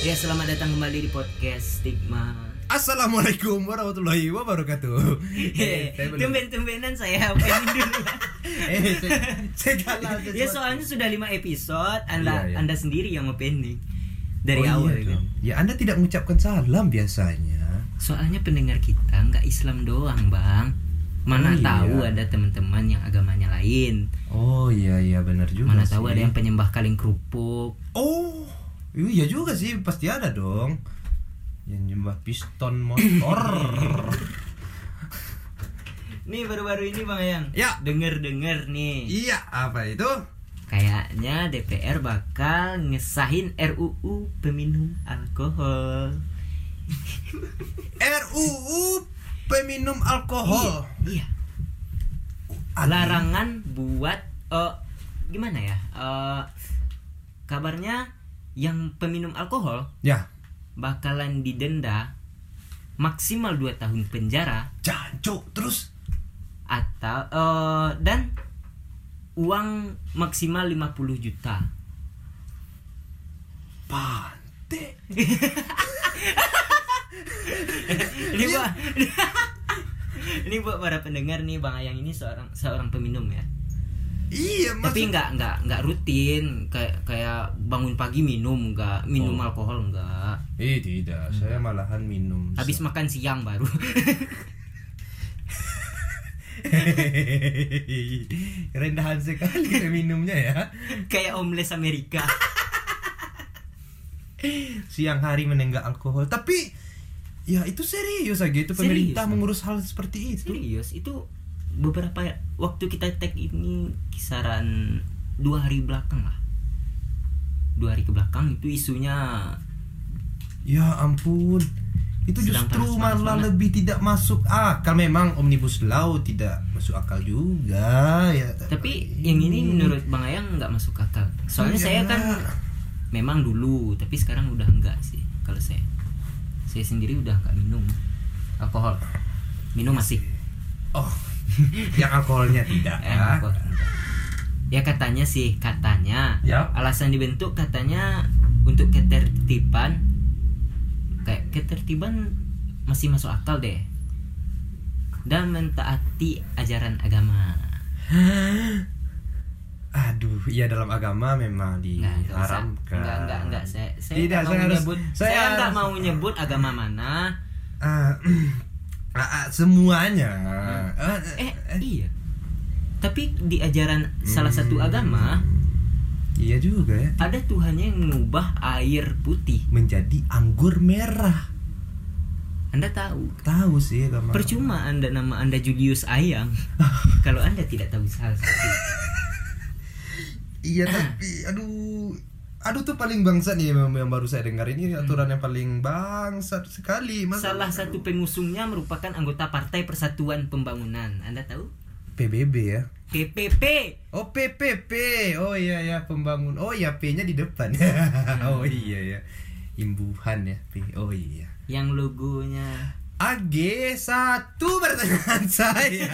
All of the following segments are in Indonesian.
Ya selamat datang kembali di podcast Stigma. Assalamualaikum warahmatullahi wabarakatuh. Eh, saya belum- Tumben-tumbenan saya opening dulu. eh, saya, saya ya soalnya sudah lima episode, anda Iya, iya. anda sendiri yang opening dari Oh, awal. iya kan. dong. Ya Anda tidak mengucapkan salam biasanya. Soalnya pendengar kita nggak Islam doang bang. Mana Oh, iya. tahu ada teman-teman yang agamanya lain. Oh iya iya benar juga Mana sih. tahu ada yang penyembah kaleng kerupuk. Oh iya juga sih pasti ada dong. Yang nyembah piston motor. Nih baru-baru ini bang Ayang. Ya. Denger-denger nih. iya apa itu? Kayaknya DPR bakal ngesahin RUU peminum alkohol. RUU peminum alkohol. Iya. Aduh. Larangan buat eh gimana ya? Eh kabarnya yang peminum alkohol Ya, bakalan didenda maksimal 2 tahun penjara jancuk terus. atau eh dan uang maksimal 50 juta. Pante. ini buat ini buat para pendengar nih bang Ayang ini seorang seorang peminum ya Iya, tapi maksud- nggak nggak nggak rutin kayak kayak bangun pagi minum nggak minum Oh. alkohol nggak Eh tidak, saya malahan minum. habis makan siang baru rendahan sekali minumnya ya. kayak omles Amerika Siang hari menenggak alkohol, tapi ya itu serius aja itu Serius, pemerintah Bang. mengurus hal seperti itu. serius itu beberapa waktu kita tag ini kisaran dua hari belakang lah dua hari ke belakang itu isunya Ya ampun. Itu Sedang justru panas-panas malah banget. lebih tidak masuk akal memang omnibus law tidak masuk akal juga ya. tapi yang ini menurut bang Ayang nggak masuk akal soalnya Iya. saya kan memang dulu tapi sekarang udah enggak sih kalau saya saya sendiri udah nggak minum alkohol minum masih oh yang alkoholnya tidak Eh, alkohol ya katanya sih katanya Ya. alasan dibentuk katanya untuk ketertiban kayak ketertiban masih masuk akal deh dan mentaati ajaran agama Aduh, iya dalam agama memang diharamkan. Enggak, enggak, enggak. Saya, saya Tidak, saya mau harus- nyebut. saya Saya, nggak harus- mau nyebut agama mana. Ah, ah, ah, semuanya. Ah, Eh, iya. Tapi di ajaran salah satu Hmm. agama Iya juga ya. ada Tuhannya yang mengubah air putih. Menjadi anggur merah. Anda tahu? Tahu sih agama. Percuma Anda nama Anda Julius Ayang kalau Anda tidak tahu hal seperti itu. Iya tapi aduh aduh tuh paling bangsat nih yang, yang baru saya dengar ini aturan yang paling bangsat sekali. Masa- Salah satu pengusungnya merupakan anggota Partai Persatuan Pembangunan. Anda tahu? PBB ya. PPP. Oh PPP. Oh iya ya pembangun. Oh ya P-nya di depan. oh iya ya. Imbuhan ya P. Oh iya. Yang logonya AG satu pertanyaan saya.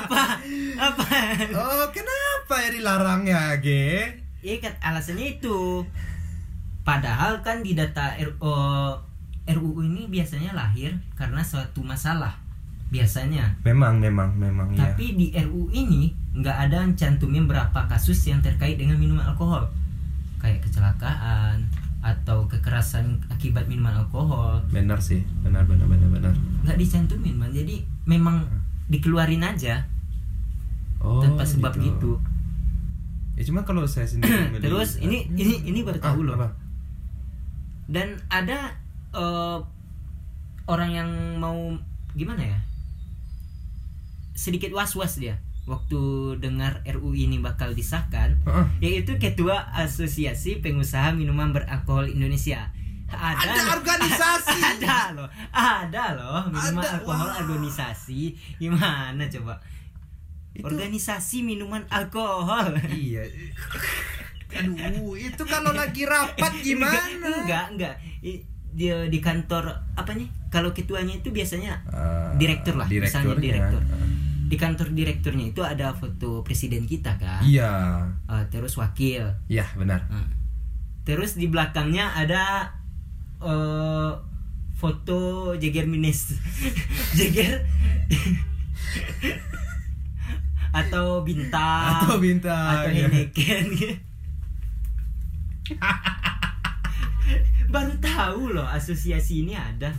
apa? Apa? Oh kenapa ya dilarang ya AG? Iya kan alasannya itu. Padahal kan di data RO, RUU ini biasanya lahir karena suatu masalah. Biasanya. Memang memang memang ya. Tapi di RUU ini nggak ada cantumin berapa kasus yang terkait dengan minuman alkohol. Kayak kecelakaan atau kekerasan akibat minuman alkohol. Benar sih. Benar benar benar benar. Nggak dicantumin, man. Jadi memang dikeluarin aja Oh, tanpa sebab gitu. Ya cuma kalau saya sendiri Terus ini ini ini baru tahu Ah, loh. apa? dan ada eh, orang yang mau gimana ya sedikit was was dia waktu dengar RUU ini bakal disahkan Heeh. yaitu ketua asosiasi pengusaha minuman beralkohol Indonesia ada, Ada loh. organisasi. ada loh ada loh minuman Ada, alkohol wah. organisasi gimana coba Itu- organisasi minuman alkohol Iya. Aduh, itu kalau lagi rapat gimana? Enggak, enggak, Dia di kantor apa nih? Kalau ketuanya itu biasanya Ah, direktur lah, misalnya direktur. Di kantor direkturnya itu ada foto presiden kita kan. Iya. Eh, terus wakil. Iya, benar. Nah, Terus di belakangnya ada eh, foto Jagger Mines Jagger atau bintang. Atau bintang, atau ya. Heineken. Baru tahu loh asosiasi ini ada.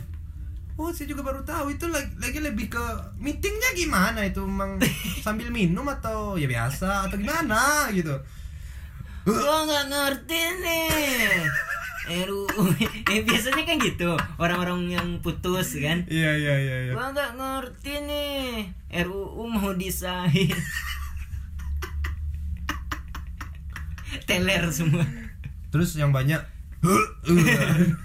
Oh, saya juga baru tahu. Itu lagi, lagi lebih ke meetingnya gimana? Itu emang sambil minum atau ya biasa atau gimana gitu. gua nggak ngerti nih RUU eh biasanya kan gitu orang-orang yang putus kan Iya iya iya. iya. gua nggak ngerti nih RUU mau disahih teler semua Terus yang banyak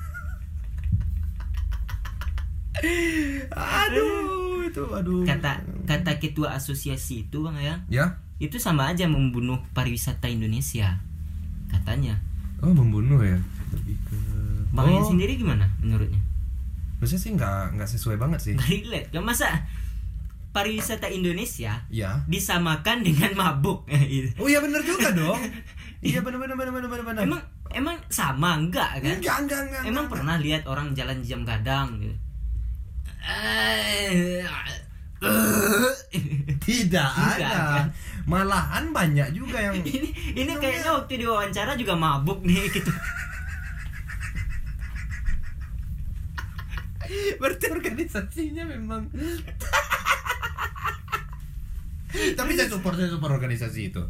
aduh itu aduh. kata kata ketua asosiasi itu bang ya Ya. itu sama aja membunuh pariwisata Indonesia katanya Oh, membunuh ya. Lebih ke bang oh, sendiri gimana menurutnya Maksudnya sih nggak nggak sesuai banget sih. relate kan masa pariwisata Indonesia Ya. disamakan dengan mabuk Gitu. Oh iya benar juga dong. Iya benar benar benar benar benar benar. emang emang sama enggak kan enggak enggak enggak. emang enggak. pernah lihat orang jalan jam gadang gitu Tidak ada. kan? Malahan banyak juga yang ini ini kayaknya waktu diwawancara juga mabuk nih gitu berarti organisasinya memang tapi saya support saya support organisasi itu.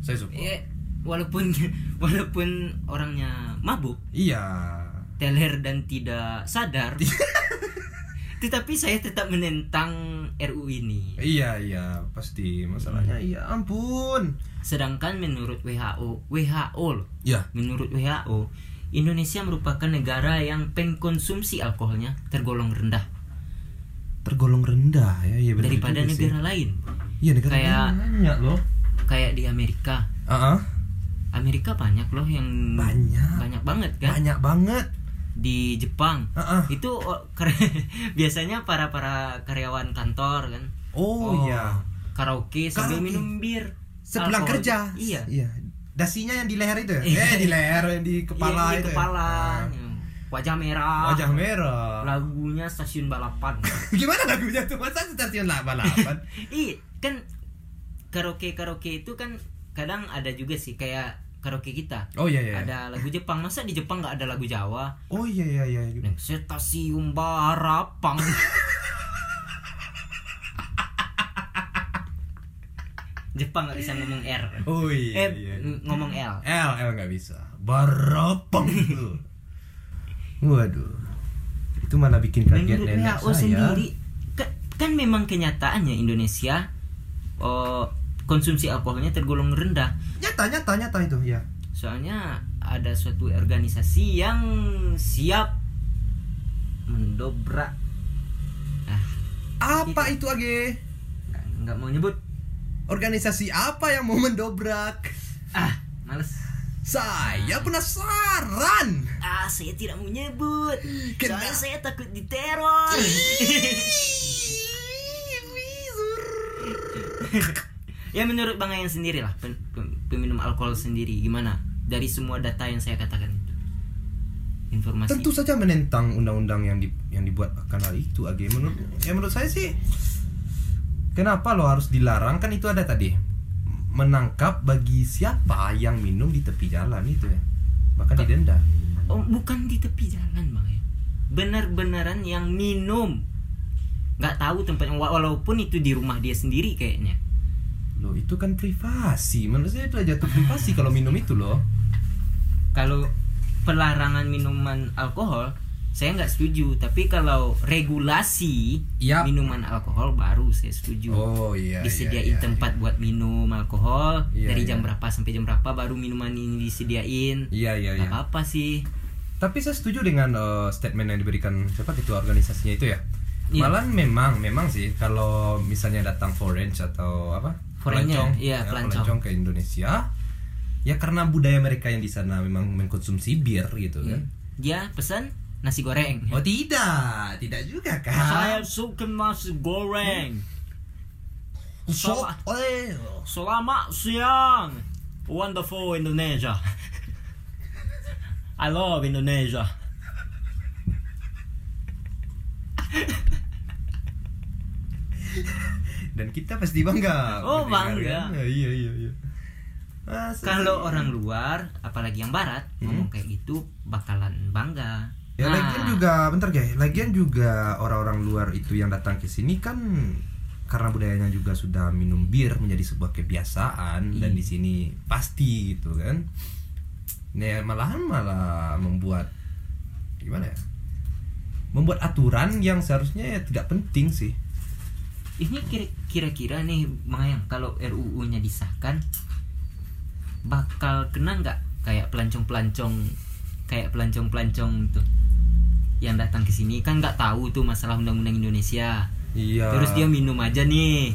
Saya support. Ya, walaupun walaupun orangnya mabuk. Iya. Teler dan tidak sadar. Tetapi saya tetap menentang RU ini. Iya iya pasti masalahnya. Iya ampun. Sedangkan menurut WHO WHO loh. Ya menurut WHO Indonesia merupakan negara yang pengkonsumsi alkoholnya tergolong rendah tergolong rendah ya iya benar daripada juga sih. negara lain iya negara kayak- lain banyak loh kayak di Amerika Ah, ah. Amerika banyak loh yang Banyak. banyak banget kan banyak banget di Jepang Ah, ah. itu oh, biasanya para para karyawan kantor kan oh, iya karaoke sambil Karaoke. minum bir sepulang alkohol. kerja iya iya dasinya yang di leher itu ya Iya. eh di leher yang di kepala Iya, di itu ya? kepala Ah. wajah merah wajah merah lagunya stasiun balapan gimana lagunya tuh masa stasiun balapan Ih, kan karaoke karaoke itu kan kadang ada juga sih kayak karaoke kita. oh iya iya Ada lagu Jepang, masa di Jepang nggak ada lagu Jawa? oh iya iya iya Neng Stasiun Barapang. Jepang nggak bisa ngomong R. oh iya eh, iya ng- ngomong L. L L nggak bisa. Barapang tuh waduh. Itu malah bikin kaget Menurut nenek WHO saya. sendiri, ka- kan memang kenyataannya Indonesia oh, konsumsi alkoholnya tergolong rendah. nyata nyata nyata itu ya Soalnya ada suatu organisasi yang siap mendobrak. Ah apa itu age? Nggak nggak mau nyebut organisasi apa yang mau mendobrak? Ah males. Saya penasaran. Ah saya tidak mau nyebut. Kenapa? soalnya saya takut diteror. Ya menurut bang Ayan sendiri lah pem- peminum alkohol sendiri. Gimana? Dari semua data yang saya katakan itu. Informasi. Tentu saja menentang undang-undang yang di, yang dibuat akan hal itu age. Menurut ya menurut saya sih kenapa lo harus dilarang? Kan itu ada tadi. Menangkap bagi siapa yang minum di tepi jalan itu ya? Maka didenda oh bukan di tepi jalan bang ya. Benar-benaran yang minum. Nggak tahu tempatnya wa- walaupun itu di rumah dia sendiri kayaknya. Lo itu kan privasi. Menurut saya itu jatuh privasi kalau minum itu loh kalau pelarangan minuman alkohol saya nggak setuju tapi kalau regulasi Yap. minuman alkohol baru saya setuju oh iya disediain iya, iya, tempat buat minum alkohol Iya, dari jam iya. berapa sampai jam berapa baru minuman ini disediain iya iya iya apa-apa sih Tapi saya setuju dengan eh, statement yang diberikan siapa ketua organisasinya itu ya. Iya. Malah memang memang sih kalau misalnya datang foreign atau apa? Foreign-nya, iya, ya, pelancong. ke Indonesia. Ya karena budaya mereka yang di sana memang mengkonsumsi bir gitu kan. dia pesan nasi goreng Oh tidak, tidak juga saya kan. suka nasi goreng So, salah. eh, Selamat siang Wonderful Indonesia I love Indonesia Dan kita pasti bangga. Oh, bangga. Ya, iya iya iya. Masa Kalau orang luar, apalagi yang barat, Hmm. ngomong kayak gitu bakalan bangga. Ya Nah, lagian juga bentar guys, lagian juga orang-orang luar itu yang datang ke sini kan karena budayanya juga sudah minum bir menjadi sebuah kebiasaan dan Iya. di sini pasti gitu kan. Nah, malahan malah membuat gimana ya? Membuat aturan yang seharusnya ya tidak penting sih. Ini kira- kira-kira nih Mayang kalau RUU-nya disahkan bakal kena nggak kayak pelancong-pelancong kayak pelancong-pelancong tuh yang datang ke sini kan nggak tahu tuh masalah undang-undang Indonesia. Iya. Terus dia minum aja nih.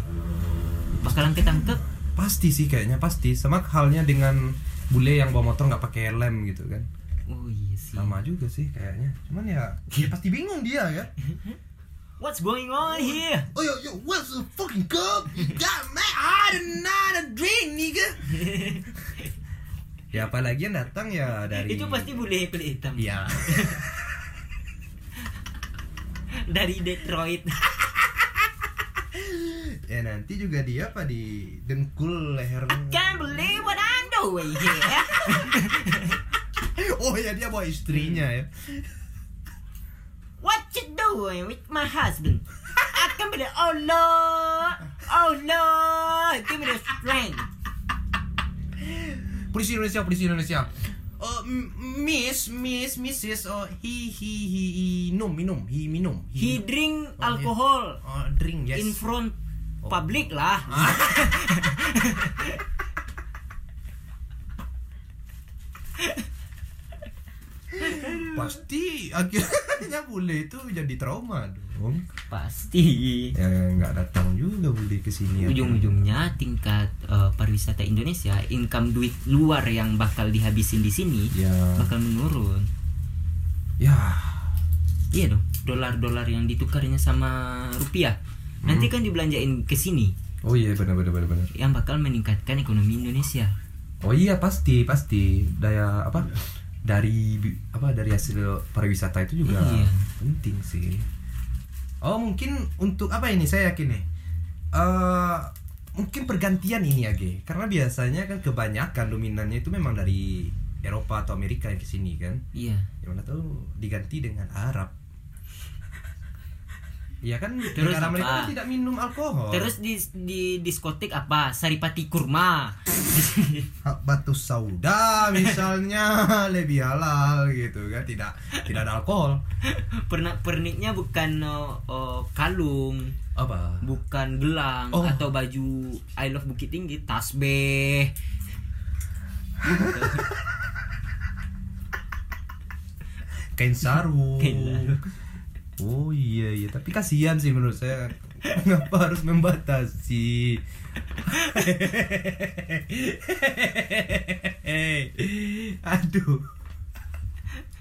Bakalan ketangkep. pasti sih kayaknya pasti sama halnya dengan bule yang bawa motor nggak pakai helm gitu kan. Oh iya sih. Sama juga sih kayaknya. Cuman ya, ya pasti bingung dia kan. What's going on here? Oh yo yo, what's the fucking cup? You got me I did not drink, nigga. ya apalagi yang datang ya dari Itu pasti bule kulit hitam. Iya. Dari Detroit. ya nanti juga dia apa di dengkul lehernya. Can't believe what I'm doing here. Oh ya dia bawa istrinya ya. What you doing with my husband? I can be the oh Lord, oh Lord, give me the strength. Polisi Indonesia, polisi Indonesia. Oh, Miss, Miss, Mrs. Oh, he, he, he, he, minum, minum, he minum. He drink Oh, alcohol Oh, drink, yes. in front public lah. Pasti akhirnya bule itu jadi trauma dong. Pasti. Ya nggak datang juga bule ke sini. ya. Ujung-ujungnya tingkat pariwisata Indonesia, income duit luar yang bakal dihabisin di sini Ya, bakal menurun. ya. Iya dong, dolar-dolar yang ditukarnya sama rupiah. Nanti kan dibelanjain ke sini Oh iya benar benar benar benar. yang bakal meningkatkan ekonomi Indonesia. Oh iya pasti pasti daya apa dari bi- apa dari hasil pariwisata itu juga Iya. penting sih. Oh mungkin untuk apa ini saya yakin nih. eh mungkin pergantian ini ya Ge. Karena biasanya kan kebanyakan dominannya itu memang dari Eropa atau Amerika yang ke sini kan. Iya. Yang mana tahu diganti dengan Arab. Iya kan Terus negara mereka kan tidak minum alkohol. Terus di di diskotik apa? Saripati kurma. batu sauda misalnya lebih halal gitu kan tidak tidak ada alkohol Pernah perniknya bukan oh, oh, kalung, apa bukan gelang Oh. atau baju I love Bukit Tinggi, tasbih. kain sarung Kain sarung. oh iya iya tapi kasihan sih menurut saya ngapa harus membatasi aduh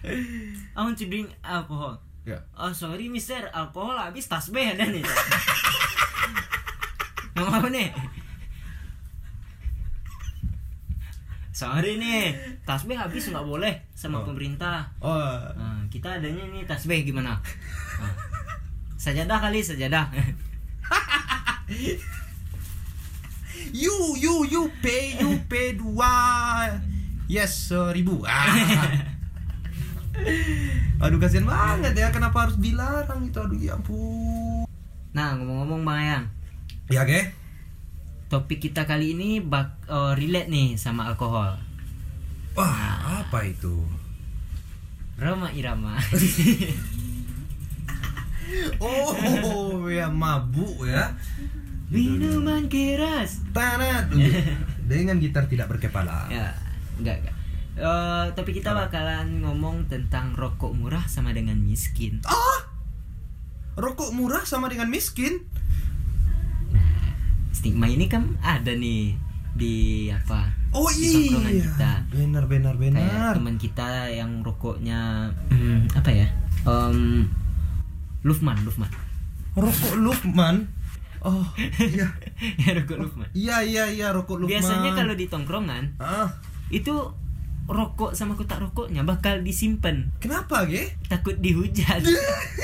I want to drink alcohol. Ya Oh sorry mister, alkohol habis tasbih ada nih. Mau apa nih? Sorry nih, tasbih habis nggak boleh sama Oh. pemerintah. oh Nah, kita adanya nih tasbih gimana? Nah, sajadah kali sajadah. you you you pay you pay dua yes seribu ah. aduh kasihan banget ya kenapa harus dilarang itu aduh ya ampun. Nah ngomong-ngomong Bang Ayang, ya ge topik kita kali ini bak eh, relate nih sama alkohol. wah apa itu? Roma Irama. oh ya mabuk ya. Minuman keras. tanah. Tuh dengan gitar tidak berkepala. Ya, enggak enggak. Eh, tapi kita bakalan ngomong tentang rokok murah sama dengan miskin. ah rokok murah sama dengan miskin Nah, stigma ini kan ada nih di apa? oh Di iya kita. benar benar Kayak benar teman kita yang rokoknya hmm, apa ya? Um, Lufman, Lufman. rokok Lukman oh iya ya rokok Lufman. iya iya iya rokok Lukman Biasanya kalau di tongkrongan ah itu rokok sama kotak rokoknya bakal disimpan. Kenapa ge? Takut dihujat.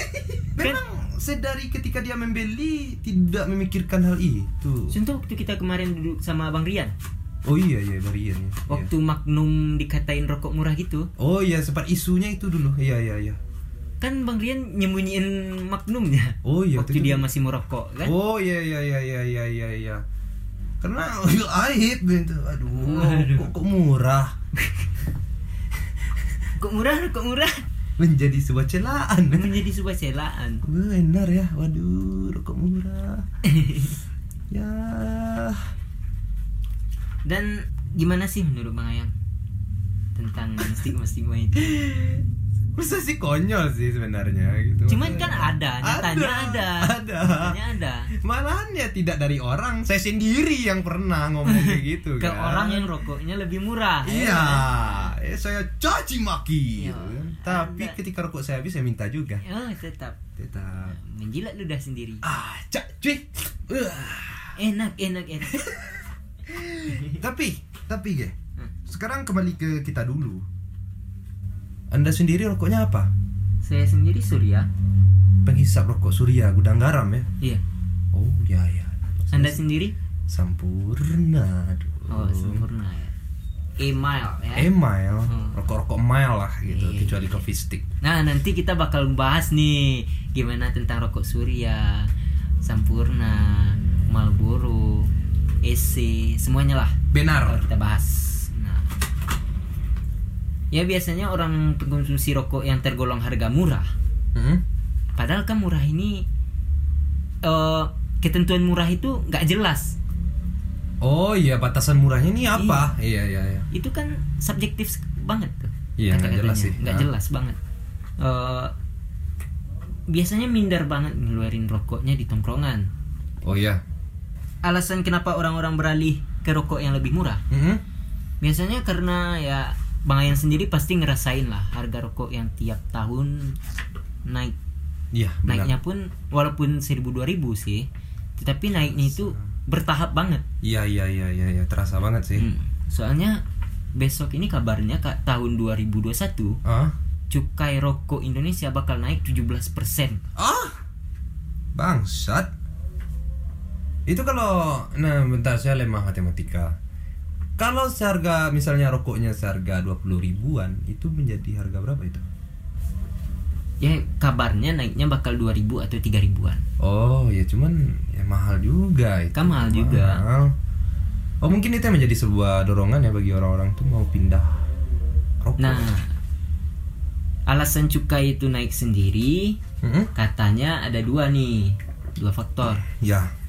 Memang sedari ketika dia membeli tidak memikirkan hal itu. contoh waktu kita kemarin duduk sama bang Rian. Oh iya iya Barian ya. waktu Magnum dikatain rokok murah gitu. Oh iya sempat isunya itu dulu. Iya iya iya. kan bang Rian nyembunyiin Magnumnya. Oh iya waktu itu- dia masih merokok kan? Oh iya iya iya iya iya iya Karena aib gitu. Aduh, Aduh. Kok, kok murah kok murah kok murah menjadi sebuah celaan. menjadi sebuah celaan Benar ya. Waduh, rokok murah. ya. dan gimana sih menurut bang Ayang tentang stigma stigma itu Masa sih konyol sih sebenarnya gitu. cuman kan ada nyatanya ada Ada. nyatanya ada Malahan ya tidak dari orang, saya sendiri yang pernah ngomong kayak gitu ke kan. orang yang rokoknya lebih murah ya Iya, kan? eh, saya caci maki. Gitu kan. Tapi Anda- ketika rokok saya habis saya minta juga. oh tetap Tetap. menjilat ludah sendiri Ah, cak, cuy. Uh. enak enak enak Tapi, tapi ge, Hmm. sekarang kembali ke kita dulu. Anda sendiri rokoknya apa? saya sendiri Surya Penghisap rokok Surya gudang garam ya? iya Oh ya ya. anda sendiri Sampurna. Aduh. oh sempurna ya email ya Email, Hmm. rokok-rokok mile lah gitu, Iya, kecuali iya. coffee stick. Nah nanti kita bakal bahas nih gimana tentang rokok Surya, Sampurna, Marlboro, EC, semuanya lah. Benar. Kita bahas. Nah, ya biasanya orang pengkonsumsi rokok yang tergolong harga murah, Hmm? padahal kan murah ini eh ketentuan murah itu nggak jelas. Oh iya batasan murahnya ini apa? Iya iya iya. Itu kan subjektif banget tuh. Iya, nggak jelas sih. Nggak Ah. jelas banget. Eh, biasanya minder banget ngeluarin rokoknya di tongkrongan. Oh iya. Alasan kenapa orang-orang beralih ke rokok yang lebih murah? Hmm? Biasanya karena ya Bang Ayang sendiri pasti ngerasain lah harga rokok yang tiap tahun naik. Iya. Naiknya pun walaupun 1000 2000 sih, tetapi naiknya itu bertahap banget. Iya iya iya iya iya terasa banget sih. Hmm. Soalnya besok ini kabarnya Kak tahun 2021 Ah? cukai rokok Indonesia bakal naik 17%. Ah? Bangsat. Itu kalau nah bentar saya lemah matematika. Kalau seharga misalnya rokoknya seharga 20 ribuan, itu menjadi harga berapa itu? Ya kabarnya naiknya bakal 2000 atau 3 ribuan. Oh, ya cuman ya mahal juga itu. Kan mahal juga. Mahal. Oh, mungkin itu yang menjadi sebuah dorongan ya bagi orang-orang tuh mau pindah rokok. Nah, alasan cukai itu naik sendiri Mm-mm. katanya ada dua nih, dua faktor Ya.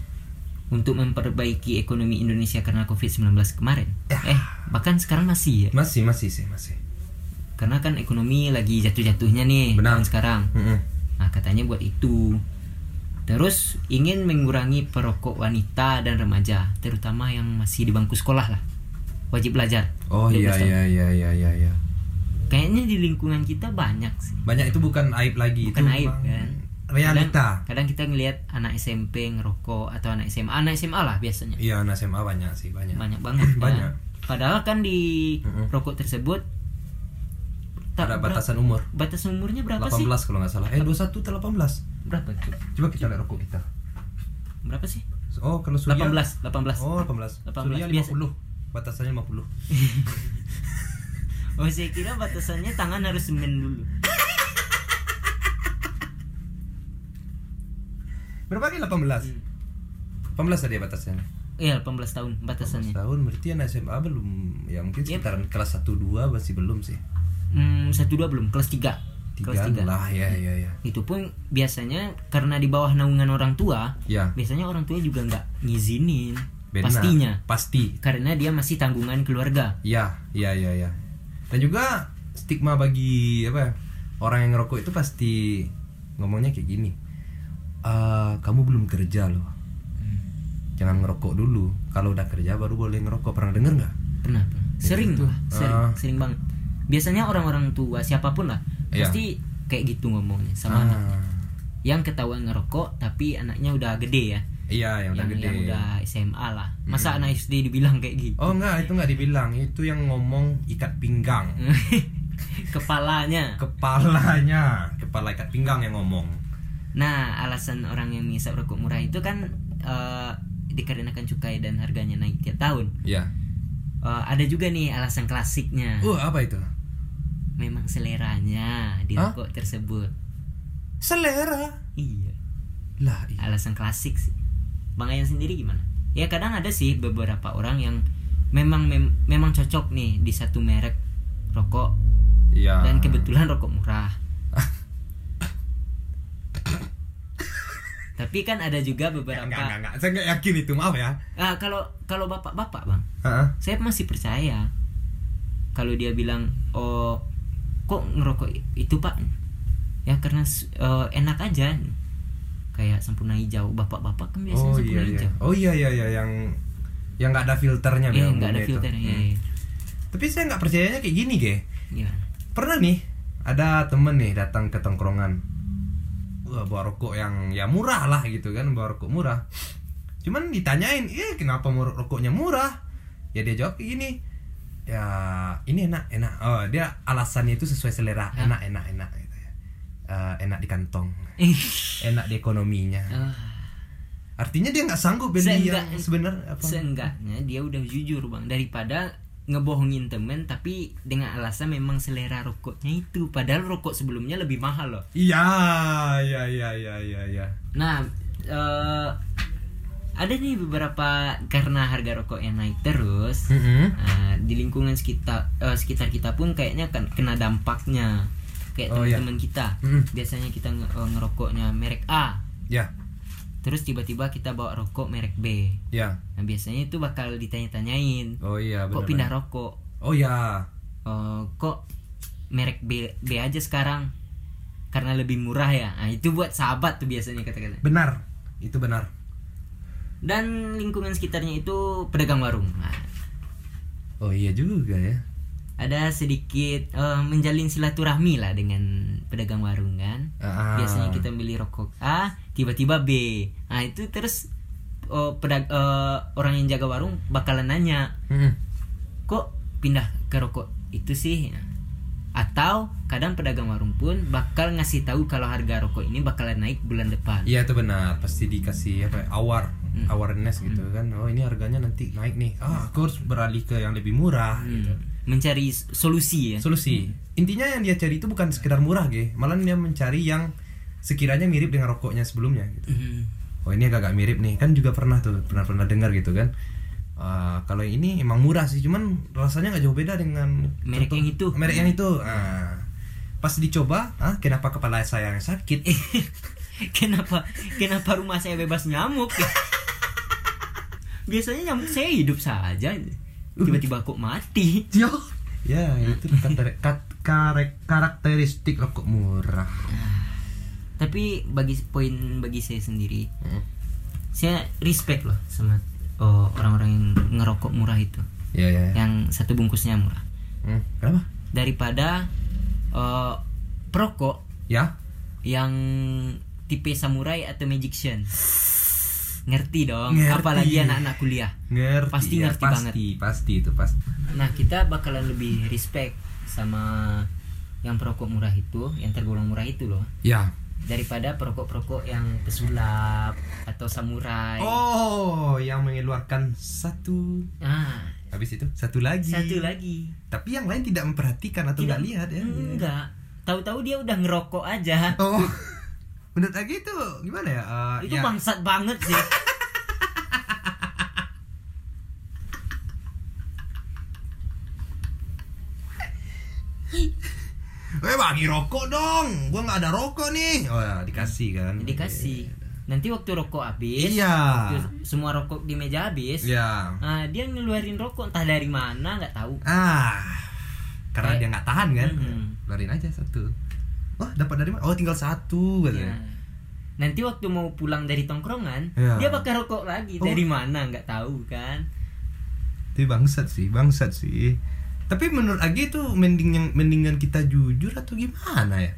Untuk memperbaiki ekonomi Indonesia karena Covid-19 kemarin. Ya. Eh, bahkan sekarang masih ya. Masih masih sih, masih. Karena kan ekonomi lagi jatuh-jatuhnya nih Benar. sekarang. Mm-mm. Nah, katanya buat itu. Terus ingin mengurangi perokok wanita dan remaja, terutama yang masih di bangku sekolah lah. Wajib belajar. Oh 12 iya iya iya iya iya iya. Kayaknya di lingkungan kita banyak sih. Banyak itu bukan aib lagi, Bukan itu aib, memang kan. Realita. Kadang, kadang kita ngelihat anak SMP ngerokok atau anak SMA, anak SMA lah biasanya. Iya, anak SMA banyak sih, banyak. Banyak banget. kan. Banyak. Padahal kan di Mm-mm. rokok tersebut tak Ada batasan umur. batas umurnya berapa 18 sih? kalau nggak salah. Eh 21 atau 18. Berapa? Coba kita lihat rokok kita. Berapa sih? Oh, kalau Surya 18, 18. Oh, 18. 18. Surya Biasa. 50. Batasannya 50. Oh, saya kira batasannya tangan harus semen dulu. Berapa nih 18? 18 tadi ya batasnya. Iya, 18 tahun 18 batasannya. tahun berarti anak SMA belum ya mungkin Yep. sekitaran kelas 1 2 masih belum sih. Hmm, 1 2 belum, kelas 3. Kelas Tiga 3. lah ya ya ya. Itu pun biasanya karena di bawah naungan orang tua, Ya. biasanya orang tua juga nggak ngizinin. Benar. Pastinya. Pasti. Karena dia masih tanggungan keluarga. Ya, ya, ya, ya. Dan juga stigma bagi apa ya, orang yang ngerokok itu pasti ngomongnya kayak gini. "Eh, kamu belum kerja loh. Jangan ngerokok dulu. Kalau udah kerja baru boleh ngerokok. Pernah denger nggak? Pernah, pernah. Sering gitu. lah, sering, Ah. sering banget. Biasanya orang-orang tua siapa pun lah, Iya. pasti kayak gitu ngomongnya sama anak. Ah, Yang ketahuan ngerokok tapi anaknya udah gede ya. iya, yang udah yang, gede. yang udah SMA lah. Masa anak SD dibilang kayak gitu? Oh enggak, itu enggak dibilang. Itu yang ngomong ikat pinggang. Kepalanya. Kepalanya, kepala ikat pinggang yang ngomong. Nah, alasan orang yang menghisap rokok murah itu kan eh, dikarenakan cukai dan harganya naik tiap tahun. Ya. Eh, ada juga nih alasan klasiknya. Uh, apa itu? Memang seleranya di Hah? rokok tersebut. Selera. Iya. Lah, iya. Alasan klasik sih. Bang Ayan sendiri gimana? Ya kadang ada sih beberapa orang yang memang mem- memang cocok nih di satu merek rokok Iya. dan kebetulan rokok murah. Tapi kan ada juga beberapa Enggak, enggak, enggak. Saya enggak yakin itu, maaf ya. Ah, kalau kalau bapak-bapak bang, Heeh. saya masih percaya kalau dia bilang oh kok ngerokok itu pak ya karena eh, enak aja kayak sempurna hijau bapak-bapak kan biasanya Oh iya sempurna iya. hijau Oh iya iya iya yang yang nggak ada filternya eh Bang, nggak ada bumbunya itu. filter ya, Hmm. ya. Tapi saya nggak percayanya kayak gini, Ge. Gimana? Pernah nih ada temen nih datang ke tongkrongan. Wah, bawa rokok yang ya murah lah gitu kan, bawa rokok murah. Cuman ditanyain, "Eh, kenapa rokoknya murah?" Ya dia jawab gini. Ya, ini enak, enak. Oh, dia alasannya itu sesuai selera. Hah? Enak, enak, enak gitu ya. Eh, enak di kantong, Eh, enak di ekonominya. ah, Artinya dia nggak sanggup beli Seenggak- yang sebenarnya apa? seenggaknya dia udah jujur bang daripada ngebohongin temen tapi dengan alasan memang selera rokoknya itu padahal rokok sebelumnya lebih mahal loh Iya, iya, iya, iya, iya, iya. Nah, eh, ada nih beberapa karena harga rokok yang naik terus, Mm-mm. nah, di lingkungan sekitar eh, sekitar kita pun kayaknya kan kena dampaknya. Kayak Oh, iya. teman-teman kita, Mm. biasanya kita nge- ngerokoknya merek A, Ya, terus tiba-tiba kita bawa rokok merek B. ya. Nah, biasanya itu bakal ditanya-tanyain, Oh iya, kok benar. pindah rokok? Oh ya. Eh, kok merek B B aja sekarang? Karena lebih murah ya. Nah, itu buat sahabat tuh biasanya kata-kata. Benar. Itu benar. dan lingkungan sekitarnya itu pedagang warung. Nah, Oh iya juga ya. Ada sedikit eh, menjalin silaturahmi lah dengan pedagang warung kan. Ah. Biasanya kita beli rokok A, tiba-tiba B. Nah itu terus oh, pedag eh, orang yang jaga warung bakalan nanya, Mm. kok pindah ke rokok itu sih? Atau kadang pedagang warung pun bakal ngasih tahu kalau harga rokok ini bakalan naik bulan depan. Iya itu benar. Pasti dikasih apa? ya, Awar, Hmm. awareness gitu kan. Oh ini harganya nanti naik nih. Ah aku harus beralih ke yang lebih murah. Hmm, Gitu. Mencari solusi ya. Solusi. Intinya yang dia cari itu bukan sekedar murah, ge. Malah dia mencari yang sekiranya mirip dengan rokoknya sebelumnya. Gitu. Hmm. Oh ini agak-agak mirip nih. Kan juga pernah tuh pernah pernah dengar gitu kan. Ah, kalau ini emang murah sih, cuman rasanya nggak jauh beda dengan Merek yang itu. Merek yang itu. Ah. Pas dicoba, ah kenapa kepala saya yang sakit? kenapa kenapa rumah saya bebas nyamuk ya? biasanya nyamuk saya hidup saja tiba-tiba kok mati Yo. Ya, itu karakter- karakteristik rokok murah. tapi bagi poin bagi saya sendiri Hmm. saya respect loh sama oh, orang-orang yang ngerokok murah itu Ya, ya. ya. yang satu bungkusnya murah Hmm, Kenapa? daripada eh, perokok Ya. yang tipe samurai atau magician ngerti dong Ngerti. apalagi anak-anak kuliah Ngerti. Pasti ya, ngerti pasti, banget. Pasti itu pasti. Nah kita bakalan lebih respect sama yang perokok murah itu, yang tergolong murah itu loh, Ya. daripada perokok-perokok yang pesulap atau samurai. Oh, yang mengeluarkan satu Nah, habis itu satu lagi. satu lagi. Tapi yang lain tidak memperhatikan atau Tidak- nggak lihat ya. Enggak. Tahu-tahu dia udah ngerokok aja. Oh. Menurut Agi itu gimana ya? Eh, itu ya, bangsat banget sih. Eh bagi rokok dong. Gua nggak ada rokok nih. Oh ya, dikasih kan. Dikasih. Nanti waktu rokok habis, Iya. waktu semua rokok di meja habis, Ya. nah, dia ngeluarin rokok entah dari mana nggak tahu. Ah. Karena Kayak- dia nggak tahan kan. Mhm. Keluarin aja satu. Wah, dapat dari mana? Oh, tinggal satu Ya. katanya. Nanti waktu mau pulang dari tongkrongan, Ya. dia pakai rokok lagi Oh. dari mana nggak tahu kan? Itu bangsat sih, bangsat sih. Tapi menurut Agi itu mending yang mendingan kita jujur atau gimana ya?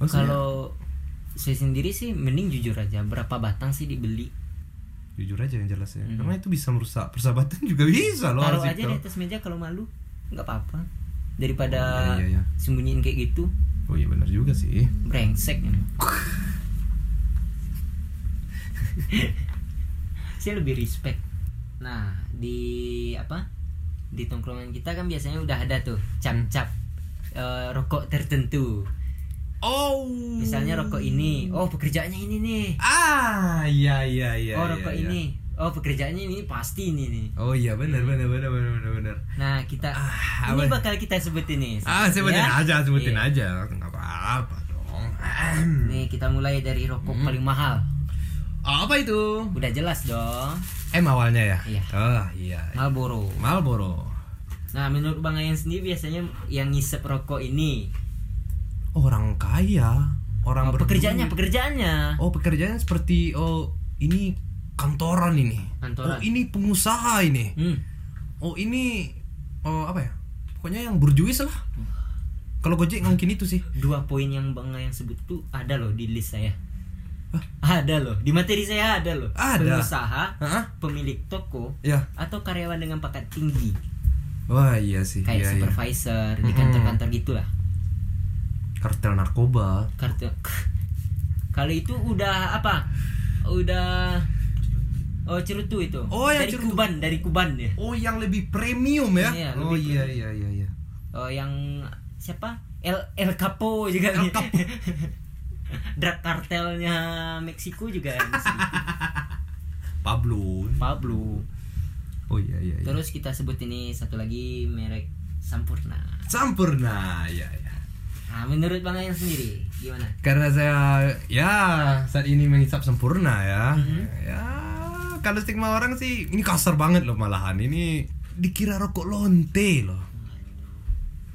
Kalau saya sendiri sih mending jujur aja berapa batang sih dibeli. jujur aja yang jelas ya. Hmm. Karena itu bisa merusak persahabatan juga bisa loh. Taruh aja di atas meja kalau malu nggak apa-apa. Daripada Oh, iya, iya. sembunyiin kayak gitu, Oh iya benar juga sih. brengsek emang. saya lebih respect nah di apa di tongkrongan kita kan biasanya udah ada tuh cap-cap eh, rokok tertentu Oh. misalnya rokok ini oh pekerjaannya ini nih Ah, iya iya iya. oh iya, rokok iya. ini oh pekerjaannya ini pasti ini nih Oh iya benar benar benar benar benar benar. nah kita Ah, ini apa? bakal kita sebut ini Ah, sebutin Ya? aja, sebutin Iya. aja. Enggak apa-apa dong. nih kita mulai dari rokok Hmm. paling mahal Apa itu? udah jelas dong M awalnya ya? Iya. Oh, iya. Marlboro Marlboro. nah menurut bang Ayan sendiri biasanya yang ngisep rokok ini Orang kaya, orang oh, pekerjaannya pekerjaannya Oh, pekerjaannya seperti oh ini kantoran ini. Kantoran. Oh, ini pengusaha ini. hmm. Oh, ini oh apa ya? Pokoknya yang berjuis lah. Kalau Gojek mungkin itu sih. dua poin yang bang yang sebut tuh ada loh di list saya ada loh di materi saya ada loh Ada. pengusaha Hah? pemilik toko Ya. atau karyawan dengan pangkat tinggi Wah, iya sih. kayak iya, iya. supervisor di Mm-mm. kantor-kantor gitulah Kartel narkoba. kartu kalau itu udah apa udah oh cerutu itu Oh, yang dari cerutu. kuban dari kuban ya Oh, yang lebih premium ya? Iya, oh iya iya iya iya. oh yang siapa El El Capo juga El Capo. drug kartelnya Meksiko juga. Pablo. Pablo Oh iya iya. iya. terus kita sebut ini satu lagi merek Sampurna Sampurna, ya ya. nah menurut bang Ayan sendiri gimana Karena saya ya saat ini menghisap sempurna ya. Mhm. Ya kalau stigma orang sih ini kasar banget loh malahan ini dikira rokok lonte loh.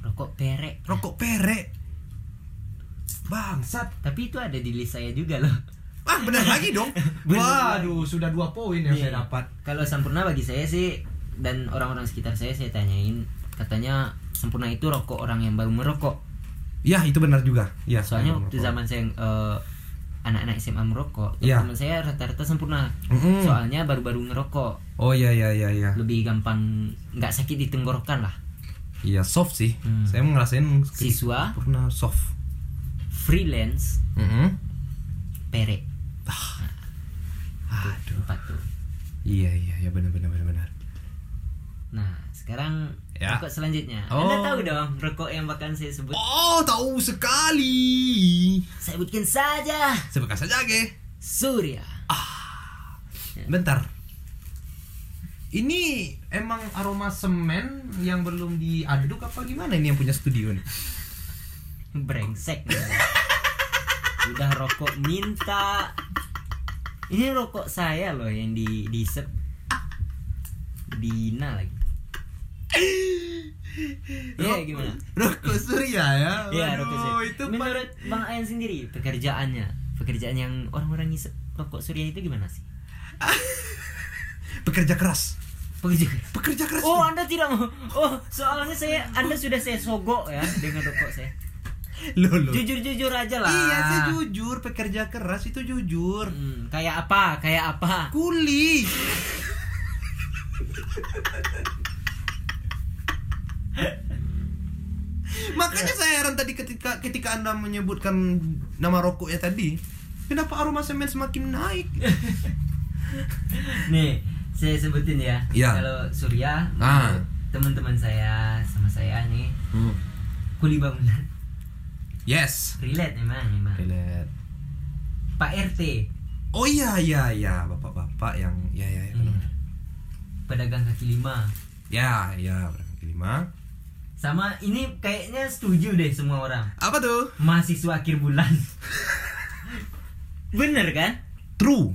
rokok perek Rokok perek. Bangsat. tapi itu ada di list saya juga loh Ah benar lagi dong. Benar Waduh sudah dua poin yang saya dapat. Kalau sempurna bagi saya sih dan orang-orang sekitar saya saya tanyain katanya sempurna itu rokok orang yang baru merokok. Ya itu benar juga. Ya Soalnya waktu merokok. zaman saya eh, anak-anak SMA merokok, Iya. teman saya rata-rata sempurna. Mm-mm. Soalnya baru-baru ngerokok, Oh iya iya iya iya. lebih gampang nggak sakit di tenggorokan lah. Iya soft sih. Hmm. Saya ngerasain Siswa pernah soft. freelance Mm-mm. perek. Aduh. Empat tuh. Iya iya iya benar benar benar benar. Nah, sekarang Ya. rokok selanjutnya. Oh. Anda tahu dong rokok yang bahkan saya sebut. Oh tahu sekali. Sebutkan saja. Sebutkan saja ge. Surya. Bentar. Ini emang aroma semen yang belum diaduk apa gimana ini yang punya studio nih? brengsek udah rokok minta ini rokok saya loh yang di disep Dina lagi Iya gimana? Rokok Surya ya. Iya rokok saya. itu Menurut Bang Ayan sendiri pekerjaannya, pekerjaan yang orang-orang ngisep rokok surya itu gimana sih? pekerja keras. Pekerja. Pekerja keras. Oh Anda tidak mau? Oh soalnya saya Anda sudah saya sogok ya dengan rokok saya. Loh, loh. Jujur-jujur aja lah. Iya, saya jujur pekerja keras itu jujur. Hmm, kayak apa? Kayak apa? Kuli. Makanya saya heran tadi ketika ketika Anda menyebutkan nama rokoknya tadi. Kenapa aroma semen semakin naik? Nih, saya sebutin ya. Iya. Kalau Surya, Ah. teman-teman saya sama saya nih kuli bangunan. Yes. Relate memang, memang. Relate. Pak RT, Oh iya iya iya, bapak-bapak yang ya ya ya. hmm, pedagang kaki lima. Ya, ya, kelima. Sama ini kayaknya setuju deh semua orang. Apa tuh? Mahasiswa akhir bulan. Bener kan? True.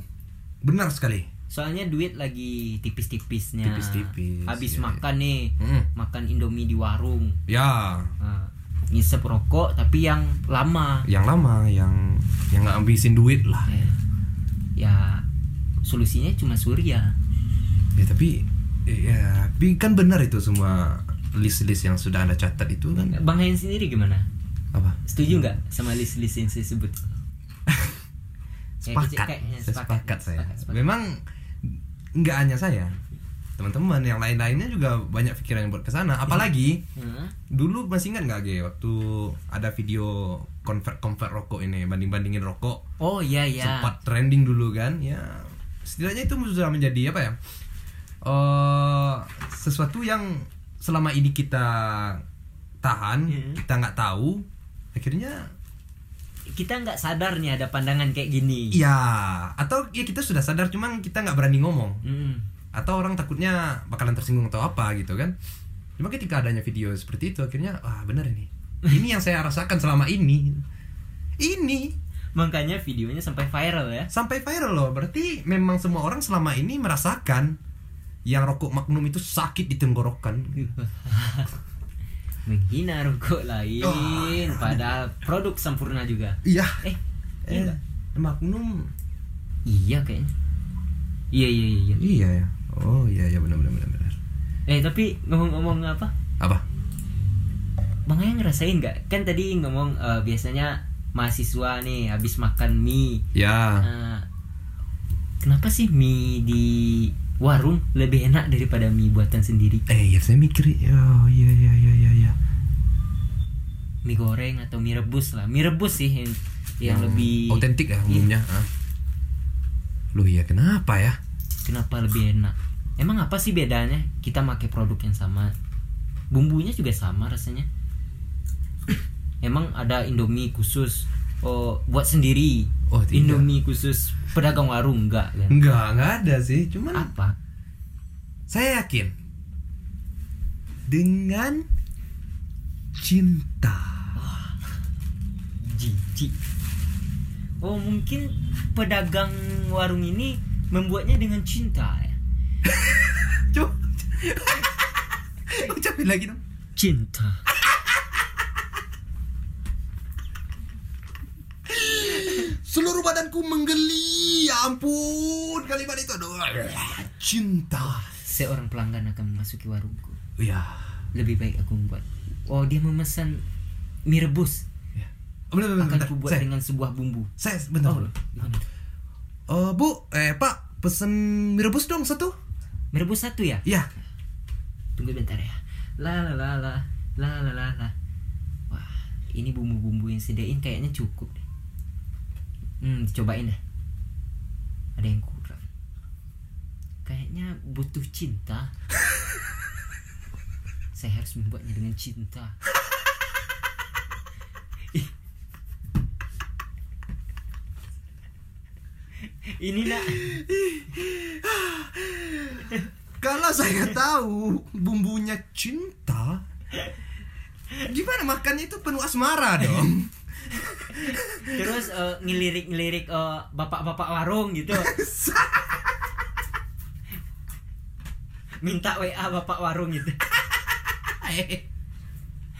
Benar sekali. Soalnya duit lagi tipis-tipisnya. Tipis-tipis, Habis iya, makan nih, Mm. makan Indomie di warung. Ya, Nah, ngisep rokok tapi yang lama. yang lama yang yang nggak habisin duit lah. Eh, ya solusinya cuma Surya. Ya tapi ya tapi kan benar itu semua list-list yang sudah anda catat itu kan Bang Hen sendiri gimana? apa? Setuju nggak sama list-list yang saya sebut? Kayak- Sepakat, kayaknya saya sepakat saya. sepakat, sepakat. Memang nggak hanya saya, teman-teman yang lain-lainnya juga banyak pikiran yang buat ke sana. Apalagi Hmm? dulu masih ingat nggak Ge waktu ada video convert convert rokok ini banding bandingin rokok Oh iya iya. sempat trending dulu kan ya setidaknya itu sudah menjadi apa ya eh sesuatu yang selama ini kita tahan Iya. kita nggak tahu akhirnya kita nggak sadar nih ada pandangan kayak gini. Ya atau ya kita sudah sadar cuman kita nggak berani ngomong. Mm. atau orang takutnya bakalan tersinggung atau apa gitu kan. Cuma ketika adanya video seperti itu akhirnya wah bener ini. Ini yang saya rasakan selama ini. Ini. Makanya videonya sampai viral ya. Sampai viral loh. Berarti memang semua orang selama ini merasakan yang rokok Magnum itu sakit di tenggorokan menghina rokok lain Oh. padahal produk sempurna juga. Iya. Eh iya eh nggak? Magnum. Iya kayaknya. Iya iya iya, iya. iya ya. Oh iya ya benar benar benar benar. Eh tapi ngomong-ngomong apa? Apa? Bang Ayah ngerasain nggak? Kan tadi ngomong eh, biasanya mahasiswa nih habis makan mie. Ya. Nah, kenapa sih mie di warung lebih enak daripada mie buatan sendiri. Eh ya saya mikir oh iya iya iya iya iya. Mie goreng atau mie rebus lah. Mie rebus sih yang, yang lebih otentik ya Iya. umumnya ah. Loh iya kenapa ya? Kenapa lebih enak? Emang apa sih bedanya? Kita pakai produk yang sama. Bumbunya juga sama rasanya. Emang ada indomie khusus oh buat sendiri Oh, tidak. indomie khusus pedagang warung enggak kan Enggak, enggak ada sih. Cuman apa saya yakin dengan cinta. jijik oh mungkin pedagang warung ini membuatnya dengan cinta ya Coba. Ucapin lagi dong. cinta aku menggeli. Ya ampun kalimat itu aduh. Cinta. Seorang pelanggan akan memasuki warungku. Ya. Lebih baik aku membuat. Oh dia memesan mie rebus. Ya. Oh, bentar, bentar, akan aku buat saya. dengan sebuah bumbu. Saya bentar. Oh. Uh, bu eh pak pesen mie rebus dong satu. Mie rebus satu ya? Iya tunggu bentar ya. La la la la la la la. Wah ini bumbu-bumbu yang sediain kayaknya cukup deh hmm cobain deh. Ada yang kurang. Kayaknya butuh cinta. Saya harus membuatnya dengan cinta. Ini nak. Kalau saya tahu bumbunya cinta, gimana makannya itu penuh asmara dong. terus eh, ngelirik-ngelirik eh, bapak-bapak warung gitu. Minta WA bapak warung gitu.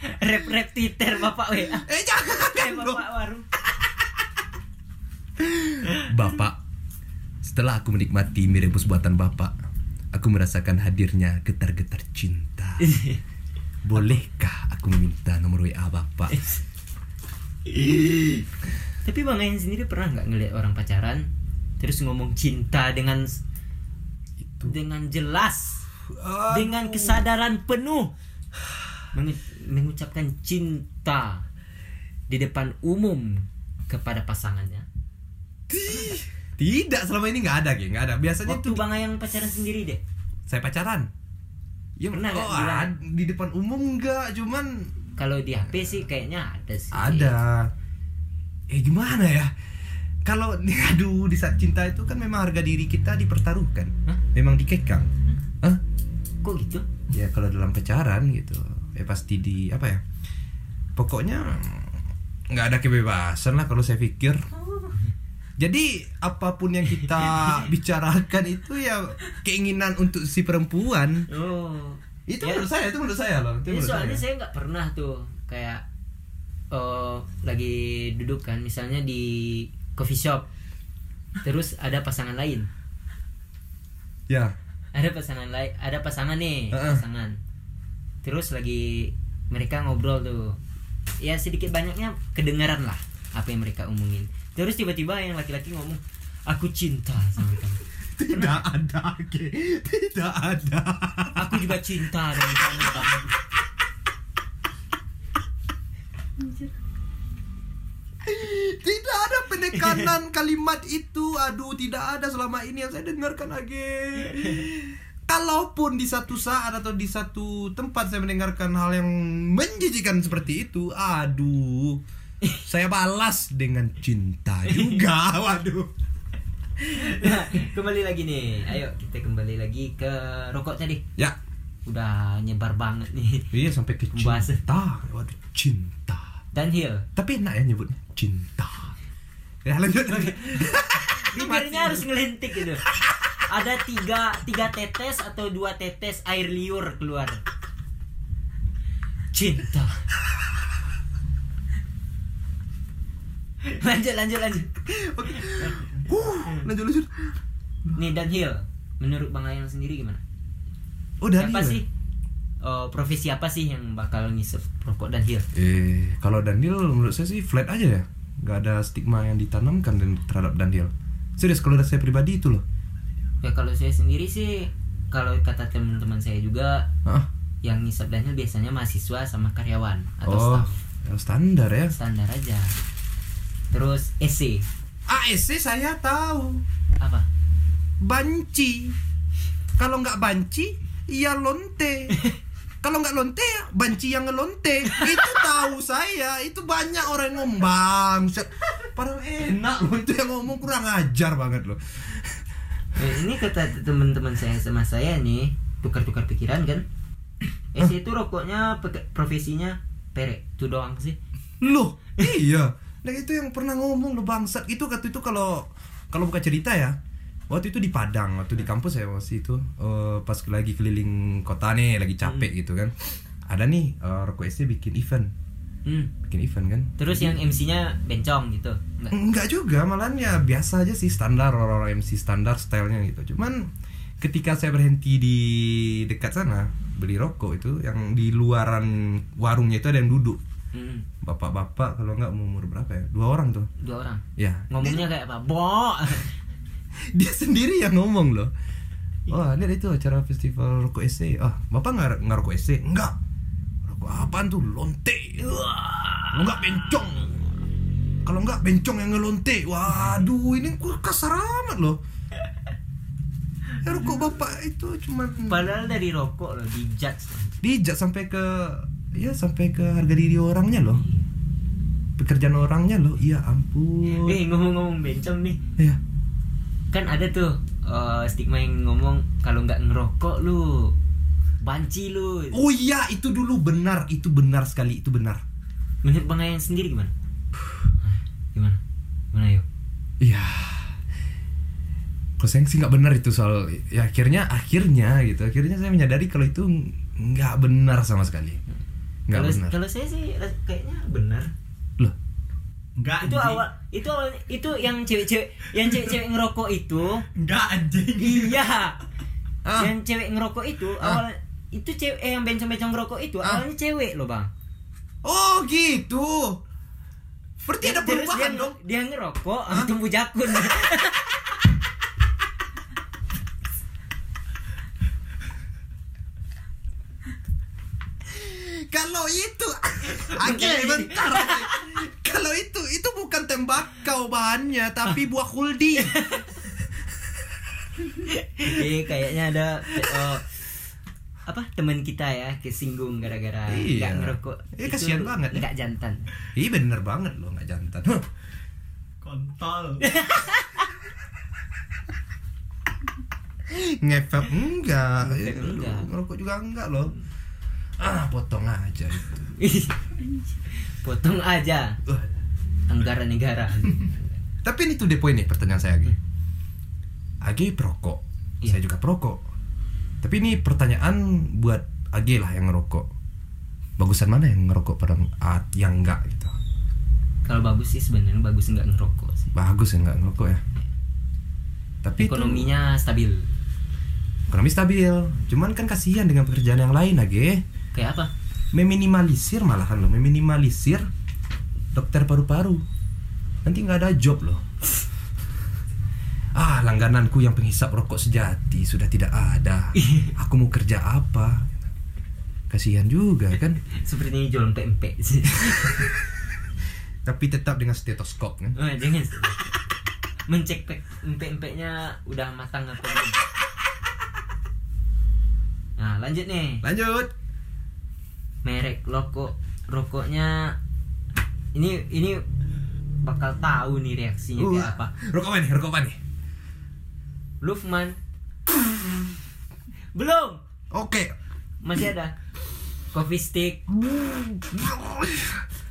Rep-rep Twitter bapak WA eh jangan eh bapak warung. Bapak, setelah aku menikmati mie rebus buatan Bapak, aku merasakan hadirnya getar-getar cinta. Bolehkah aku meminta nomor WA Bapak? Tapi bang Ayan sendiri pernah nggak ngeliat orang pacaran terus ngomong cinta dengan Itu. dengan jelas Aduh. dengan kesadaran penuh mengu- mengucapkan cinta di depan umum kepada pasangannya. Tidak, selama ini nggak ada, Geng. Nggak ada. Biasanya Waktu itu Bang Ayang pacaran sendiri deh. saya pacaran. Ya Pernah oh, di depan umum nggak, cuman Kalau di HP sih kayaknya ada sih. ada. Eh gimana ya? Kalau aduh di saat cinta itu kan memang harga diri kita dipertaruhkan. Hah? Memang dikekang. Hah? Kok gitu? Ya kalau dalam pacaran gitu, ya pasti di apa ya? Pokoknya nggak ada kebebasan lah kalau saya pikir. Jadi apa pun yang kita bicarakan itu ya keinginan untuk si perempuan. Oh. Itu Ya. menurut saya, itu menurut saya loh. Itu Ya, soalnya saya. nggak pernah tuh kayak eh lagi duduk kan misalnya di coffee shop terus ada pasangan lain Ya. ada pasangan lain ada pasangan nih Heeh. pasangan terus lagi mereka ngobrol tuh ya sedikit banyaknya kedengaran lah apa yang mereka omongin terus tiba-tiba yang laki-laki ngomong aku cinta sama kamu Tidak ada, Ge. Tidak ada. aku juga cinta dengan kamu kamu Tidak ada penekanan kalimat itu. Aduh tidak ada selama ini yang saya dengarkan Age kalaupun di satu saat atau di satu tempat saya mendengarkan hal yang menjijikan seperti itu aduh saya balas dengan cinta juga. Waduh Nah, kembali lagi nih. Ayo kita kembali lagi ke rokok tadi. ya Udah nyebar banget nih. iya sampai ke cinta waduh cinta Downhill. tapi enak ya nyebutnya cinta ya lanjut Bibirnya harus ngelentik gitu. Ada tiga, tiga tetes atau dua tetes air liur keluar. Cinta. lanjut, lanjut, lanjut. Huh, lanjut lanjut Nih downhill. Menurut Bang Ayang sendiri gimana? oh dari Siapa sih? Oh, profesi apa sih yang bakal ngisep rokok downhill? Eh, kalau Daniel menurut saya sih flat aja ya. Gak ada stigma yang ditanamkan dan terhadap Daniel. Serius kalau dari saya pribadi itu loh. Ya kalau saya sendiri sih kalau kata teman-teman saya juga Hah? yang ngisep downhill biasanya mahasiswa sama karyawan atau Oh, staff. ya standar ya. standar aja terus EC ASC saya tahu. apa Banci. Kalau nggak banci, ya lonte. Kalau nggak lonte, ya banci yang ngelonte. Itu tahu saya. Itu banyak orang yang ngomong. Padahal enak loh itu yang ngomong kurang ajar banget loh. Eh, ini kata teman-teman saya sama saya nih tukar-tukar pikiran kan EC itu rokoknya profesinya perek itu doang sih Loh, iya. Nah itu yang pernah ngomong lo bangsat. Itu kata itu kalau kalau buka cerita ya. Waktu itu di Padang, waktu di kampus ya waktu itu eh, pas lagi keliling kota nih, lagi capek gitu kan. Ada nih Rokok SC bikin event, hmm. bikin event kan. terus yang MC-nya bencong gitu enggak Enggak juga, malahan ya biasa aja sih standar orang-orang MC standar stylenya gitu. Cuman ketika saya berhenti di dekat sana beli rokok itu yang di luaran warungnya itu ada yang duduk hmm. Bapak-bapak kalau nggak umur berapa ya? Dua orang tuh. Dua orang? Ya ngomongnya kayak apa? Bo dia sendiri yang ngomong loh. Oh lihat itu acara festival rokok SC ah bapak nggak nggak rokok SC enggak rokok apaan tuh? Lonte. Nggak bencong. Kalau nggak bencong yang ngelonte. Waduh ini kasar amat loh. Ya, rokok bapak itu cuman padahal dari rokok loh dijudge. Dijat sampai ke ya sampai ke harga diri orangnya loh. Pekerjaan orangnya loh. Iya ampun. Eh ngomong-ngomong bencong nih. Ya kan ada tuh eh, stigma yang ngomong kalau nggak ngerokok lu banci lu. Oh iya, itu dulu. Benar, itu benar sekali, itu benar. menurut bang Ayang sendiri gimana? Gimana? Gimana yuk? Iya. Kalau saya sih nggak benar itu soal ya akhirnya akhirnya gitu. Akhirnya saya menyadari kalau itu nggak benar sama sekali. Kalau kalau saya sih ras- kayaknya benar Loh, Enggak itu anjing. awal itu awal itu yang cewek-cewek yang cewek-cewek ngerokok itu Enggak anjing. iya Ah. yang cewek ngerokok itu Ah. awal itu cewek eh, yang bencong-bencong ngerokok itu Ah. awalnya cewek loh bang oh gitu. Berarti ada perubahan dia, dong. dia ngerokok tumbuh jakun Kalau itu, oke bentar. Kalau itu, itu bukan tembakau bahannya, tapi buah kuldi. eh kayaknya ada oh, apa teman kita ya kesinggung gara-gara Iya. nggak ngerokok Iya, Itu kasihan banget ya. nggak jantan Iya bener banget loh, nggak jantan. Huh. Kontol. Ngefek enggak. Ngefek Eh, enggak. Ngerokok juga enggak loh. Ah, potong aja itu. potong aja anggaran negara Tapi ini tuh the point nih pertanyaan saya Agi. Agi perokok, Iya. saya juga perokok. Tapi ini pertanyaan buat Agi lah yang ngerokok. Bagusan mana yang ngerokok pada yang enggak gitu? kalau bagus sih sebenarnya bagus nggak ngerokok sih Bagus ya enggak ngerokok ya. Tapi itu- ekonominya stabil ekonomi stabil. Cuman kan kasihan dengan pekerjaan yang lain Agi. Kayak apa Meminimalisir malahan loh, meminimalisir dokter paru-paru. Nanti nggak ada job loh. Ah, langgananku yang penghisap rokok sejati sudah tidak ada. Aku mau kerja apa? Kasihan juga kan. sepertinya jualan pempek sih tapi tetap dengan stetoskop kan Oh, jangan mencek pek empek-empeknya udah matang apa belum. Nah, lanjut nih. lanjut Merek rokok rokoknya ini ini bakal tahu nih reaksinya kayak Uh, apa. rokok nih rokok nih Lufman. Belum. oke Masih ada. Coffee stick.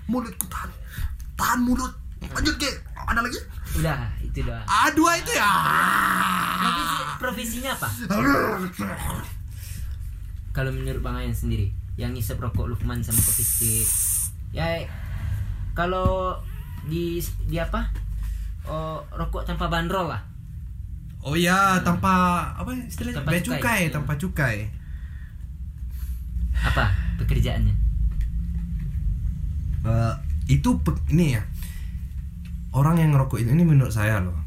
mulutku tahan tahan mulut lanjut ke ada lagi Udah, itu doang. ah dua itu ya Profesi, profesinya apa? Kalau menurut Bang Ayan sendiri, yang ngisep rokok Lukman sama kopi stick. Ya kalau di di apa? Oh, rokok tanpa bandrol lah. oh ya tanpa apa istilahnya Tanpa cukai. cukai Ya. tanpa cukai Apa pekerjaannya? Eh, itu pe- ini ya orang yang ngerokok ini, ini menurut saya loh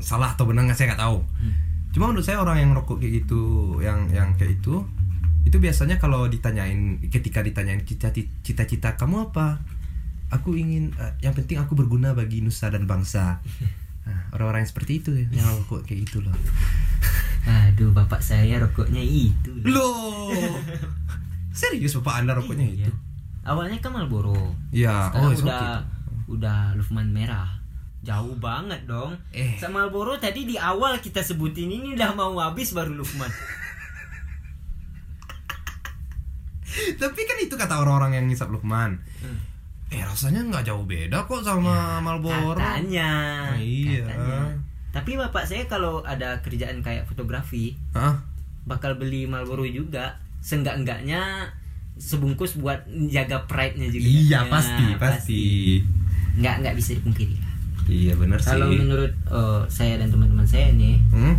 salah atau benar nggak saya nggak tahu Hmm. cuma menurut saya orang yang ngerokok kayak gitu yang yang kayak itu itu biasanya kalau ditanyain ketika ditanyain cita- cita-cita kamu apa aku ingin eh, yang penting aku berguna bagi nusa dan bangsa Nah, orang-orang yang seperti itu yang rokok kayak gitu loh Aduh, bapak saya rokoknya itu. loh serius bapak anda rokoknya Iya. itu Awalnya kan Marlboro. ya Sekarang oh udah okay. udah Lufman merah. Jauh banget dong. Eh. Sama Marlboro tadi di awal kita sebutin ini udah mau habis baru Lufman. Tapi kan itu kata orang-orang yang ngisap Lukman. Hmm. Eh rasanya nggak jauh beda kok sama Marlboro. Katanya. Ah, iya. katanya. Tapi bapak saya kalau ada kerjaan kayak fotografi Hah? bakal beli Marlboro juga. Seenggak-enggaknya sebungkus buat jaga pride-nya juga. Iya Ya, pasti pasti. Nggak nggak bisa dipungkiri. Iya benar sih. Kalau menurut eh, saya dan teman-teman saya nih Hmm?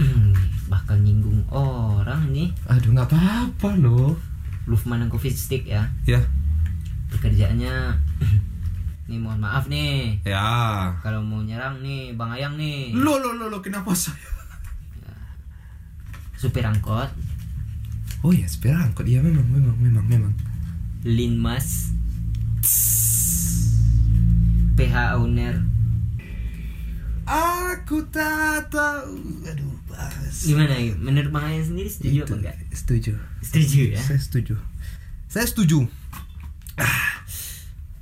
bakal nyinggung orang nih Aduh nggak apa-apa loh. Lufman dan Coffee Stick ya Ya. pekerjaannya nih mohon maaf nih Ya. kalau mau nyerang nih Bang Ayang nih Lo lo lo lo kenapa saya? supir angkot Oh ya sepeda angkot iya memang memang memang memang. Linmas PH owner Aku tak tahu. Aduh bahas. gimana? Ya menurut Bang Ayang sendiri setuju apa Itu, enggak? Setuju. setuju ya? Saya setuju. Saya setuju.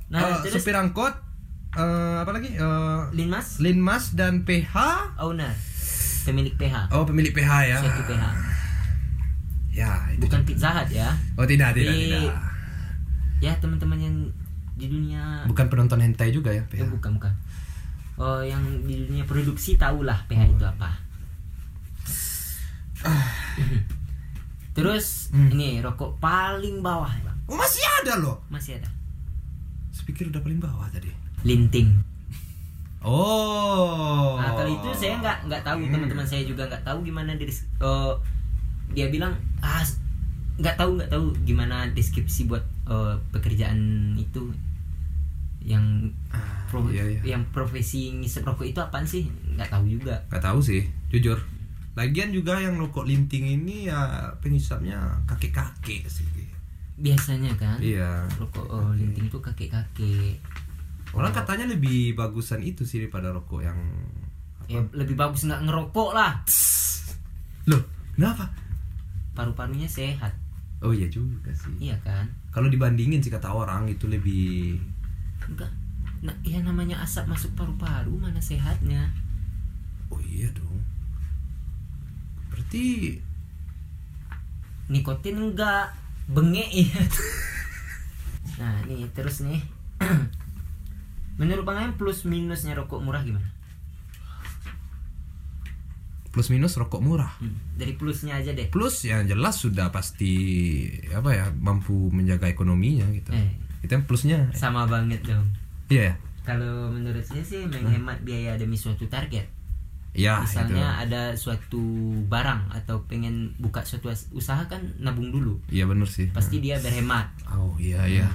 nah Eh, terus? supir angkot eh, apa lagi? Eh, Linmas? Linmas dan PH owner. Pemilik PH Oh pemilik PH ya. Suatu PH Ya itu bukan Pizza Hut ya? Oh tidak tidak tidak. Ya teman-teman yang di dunia Bukan penonton hentai juga ya Ya, PH bukan bukan. Oh, yang di dunia produksi tahulah PH itu apa. Terus Hmm. ini rokok paling bawah, Bang. Oh masih ada loh Masih ada. Speaker udah paling bawah tadi Linting. Oh Nah, kalau itu saya nggak nggak tahu Hmm. teman-teman saya juga nggak tahu gimana dari oh, dia bilang ah nggak tahu nggak tahu gimana deskripsi buat eh, pekerjaan itu yang Ah, pro- iya, iya. yang profesi ngisep rokok itu apaan sih? Nggak tahu juga. Gak tahu sih jujur. Lagian juga yang rokok linting ini ya pengisapnya kakek-kakek sih. Biasanya kan Iya. rokok oh, linting itu kakek-kakek. Orang katanya lebih bagusan itu sih daripada rokok yang ya lebih bagus nggak ngerokok lah. Loh kenapa? paru-parunya sehat. Oh iya juga sih. Iya kan? Kalau dibandingin sih kata orang itu lebih enggak. Nah ya namanya asap masuk paru-paru mana sehatnya? Oh iya dong. Berarti nikotin enggak. Bengek ya nah nih terus nih. Menurut bang Ayam plus minusnya rokok murah gimana? Plus minus rokok murah? Hmm, dari plusnya aja deh. Plus yang jelas sudah pasti apa ya mampu menjaga ekonominya gitu. Eh. Itu yang plusnya. sama banget dong Iya ya. kalau menurut saya sih menghemat biaya demi suatu target Iya misalnya itu. ada suatu barang atau pengen buka suatu usaha kan nabung dulu Iya benar sih. pasti dia berhemat Oh iya iya.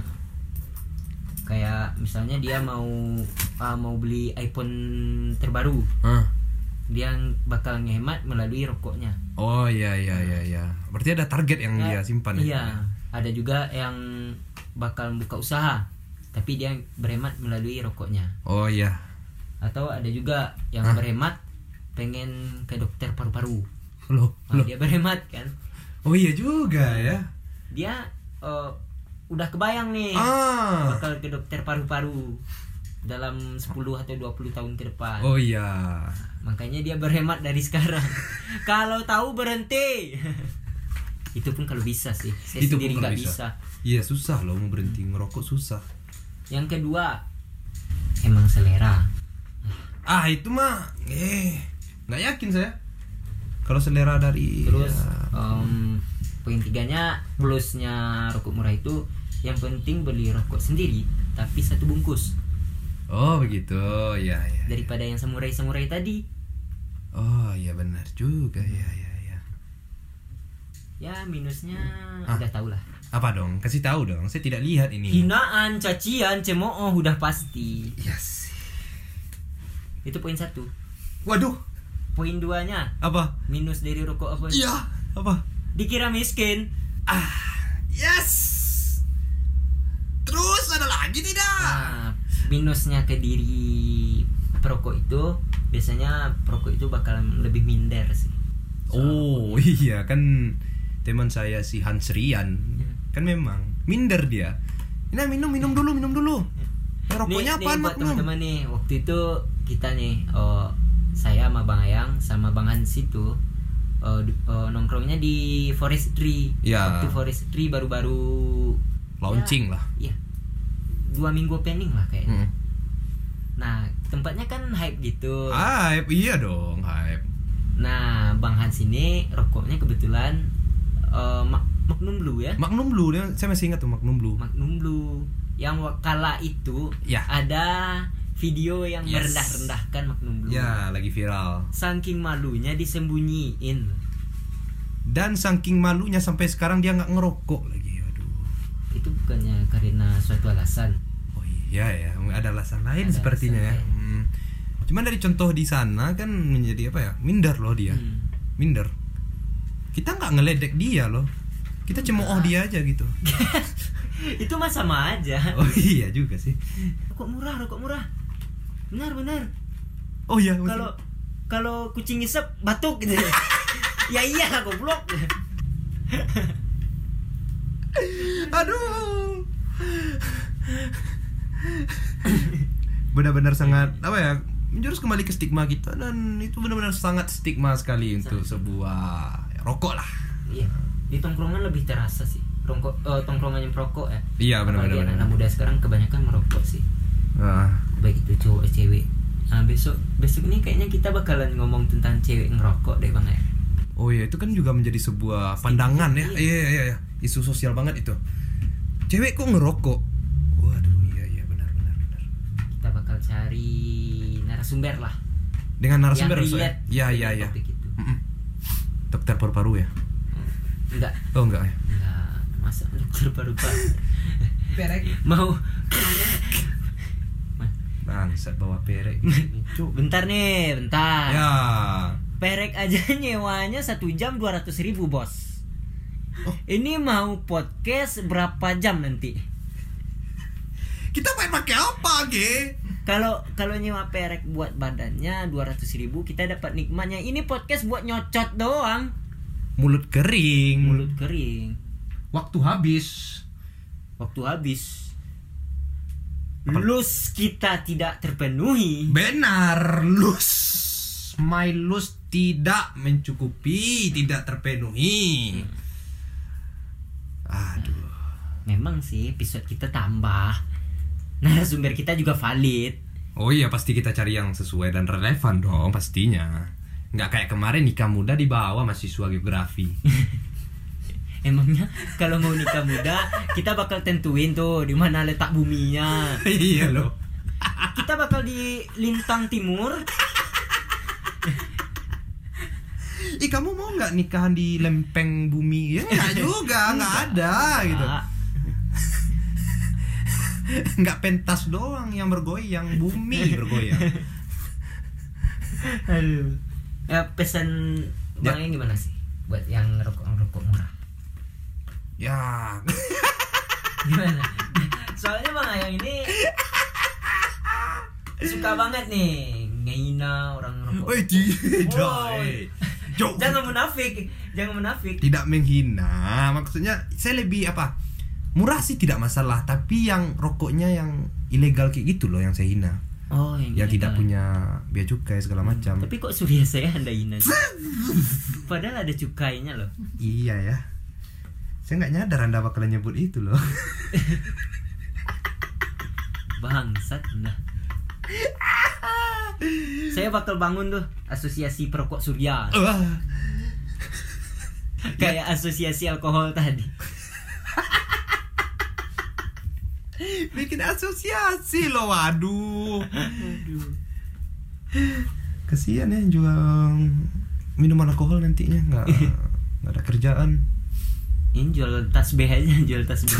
kayak misalnya dia mau ah, mau beli iPhone terbaru Hah. dia bakal ngehemat melalui rokoknya Oh iya iya iya iya. Berarti ada target yang Ya, dia simpan iya ya. ada juga yang bakal buka usaha tapi dia berhemat melalui rokoknya Oh iya. atau ada juga yang Hah? berhemat pengen ke dokter paru-paru Loh, Nah, loh. dia berhemat kan Oh iya juga ya. dia eh, udah kebayang nih Ah. bakal ke dokter paru-paru dalam 10 atau 20 tahun ke depan Oh iya. makanya dia berhemat dari sekarang kalau tahu berhenti itu pun kalau bisa sih. Saya Itu sendiri nggak bisa. Iya susah loh mau berhenti ngerokok susah. yang kedua emang selera. Ah itu mah eh nggak yakin saya. Kalau selera dari terus ya, em, poin tiganya plusnya rokok murah itu yang penting beli rokok sendiri tapi satu bungkus. Oh begitu, ya ya. daripada yang samurai samurai tadi. Oh iya benar juga. Ya ya ya. ya minusnya Ah. udah tau lah Apa dong? Kasih tahu dong. Saya tidak lihat ini. hinaan cacian cemooh udah pasti Yes. itu poin satu Waduh, poin duanya apa? minus dari rokok apa Iya, apa? dikira miskin Ah, yes. Terus ada lagi tidak? nah, minusnya ke diri perokok itu biasanya perokok itu bakalan lebih minder sih Oh iya kan teman saya si Hans Rian kan memang minder dia. Nah minum minum dulu minum dulu. Eh, rokoknya nih, buat teman-teman nih waktu itu kita nih oh, saya sama bang Ayang sama bang Hans itu oh, di- oh, nongkrongnya di forestry Ya. waktu forestry baru-baru Launching lah. ya dua minggu opening lah kayaknya Hmm. nah tempatnya kan hype gitu Hype iya dong hype. nah bang Hans ini rokoknya kebetulan eh, Ma- Magnum Blue ya Magnum Blue dia saya masih ingat tuh Magnum Blue. Magnum Blue yang kala itu Ya. ada video yang Yes. merendah-rendahkan Magnum Blue Ya lagi viral. saking malunya disembunyiin Dan saking malunya sampai sekarang dia nggak ngerokok lagi. Aduh. itu bukannya karena suatu alasan Oh iya ya, ada alasan lain Ada sepertinya ya. alasan Hmm. Cuman dari contoh di sana kan menjadi apa ya? Minder loh dia. Hmm. Minder. Kita nggak ngeledek dia loh. Kita cemooh dia aja gitu. itu mah sama aja Oh iya juga sih. rokok murah rokok murah benar benar Oh iya. kalau kalau kucing ngisep batuk gitu ya iya goblok Aduh. Benar-benar sangat apa ya? Menjurus kembali ke stigma kita dan itu benar-benar sangat stigma sekali untuk sebuah rokok lah. iya di tongkrongan lebih terasa sih rokok eh, tongkrongan yang perokok ya Iya Apalagi benar-benar. anak muda sekarang kebanyakan merokok sih Ah, baik itu cowok cewek nah besok besok ini kayaknya kita bakalan ngomong tentang cewek ngerokok deh bang ya Oh iya itu kan juga menjadi sebuah pandangan ya. Iya. Iya iya iya. Isu sosial banget itu. Cewek kok ngerokok? Waduh iya iya benar benar benar. kita bakal cari narasumber lah Dengan narasumber yang relate Iya dengan iya iya. topik itu Mm-mm. Dokter paru-paru ya? enggak Oh enggak ya. enggak masa dokter paru-paru Perek. mau Bangsat bawa perek. Cuk. bentar nih bentar Ya. perek aja nyewanya satu jam 200 ribu bos Oh. ini mau podcast berapa jam nanti Kita main pakai apa, Ge? Kalau kalau nyewa perek buat badannya 200 ribu kita dapat nikmatnya ini podcast buat nyocot doang Mulut kering. mulut kering Waktu habis. waktu habis lus kita tidak terpenuhi Benar, lus. My lus tidak mencukupi, tidak terpenuhi. Aduh. memang sih episode kita tambah narasumber kita juga valid Oh iya pasti kita cari yang sesuai dan relevan dong pastinya. Nggak kayak kemarin nikah muda dibawa mahasiswa geografi. emangnya kalau mau nikah muda kita bakal tentuin tuh di mana letak buminya iya loh. kita bakal di lintang timur Ih kamu mau nggak nikahan di lempeng bumi? Ya nggak juga, nggak ada gitu. Nggak pentas doang yang bergoyang, bumi bergoyang. aduh ya pesan Ya. bangnya gimana sih buat yang rokok rokok murah Ya. Gimana? Soalnya Bang Ayang ini suka banget nih ngehina orang rokok. Oi tidak. Jangan munafik, jangan munafik. Tidak menghina, maksudnya saya lebih apa? Murah sih tidak masalah, tapi yang rokoknya yang ilegal kayak gitu loh yang saya hina. Oh, yang, Yang tidak punya bea cukai segala macam. Tapi kok surya saya anda hina? Padahal ada cukainya loh. Iya ya. Saya nggak nyadar anda bakalan nyebut itu loh. Bangsat anda. Saya bakal bangun tuh asosiasi perokok surya kayak asosiasi alkohol tadi. Bikin asosiasi loh, waduh. Kasihan ya yang jual minuman alkohol nantinya nggak nggak ada kerjaan. Ini jual tas B aja, jual tas B.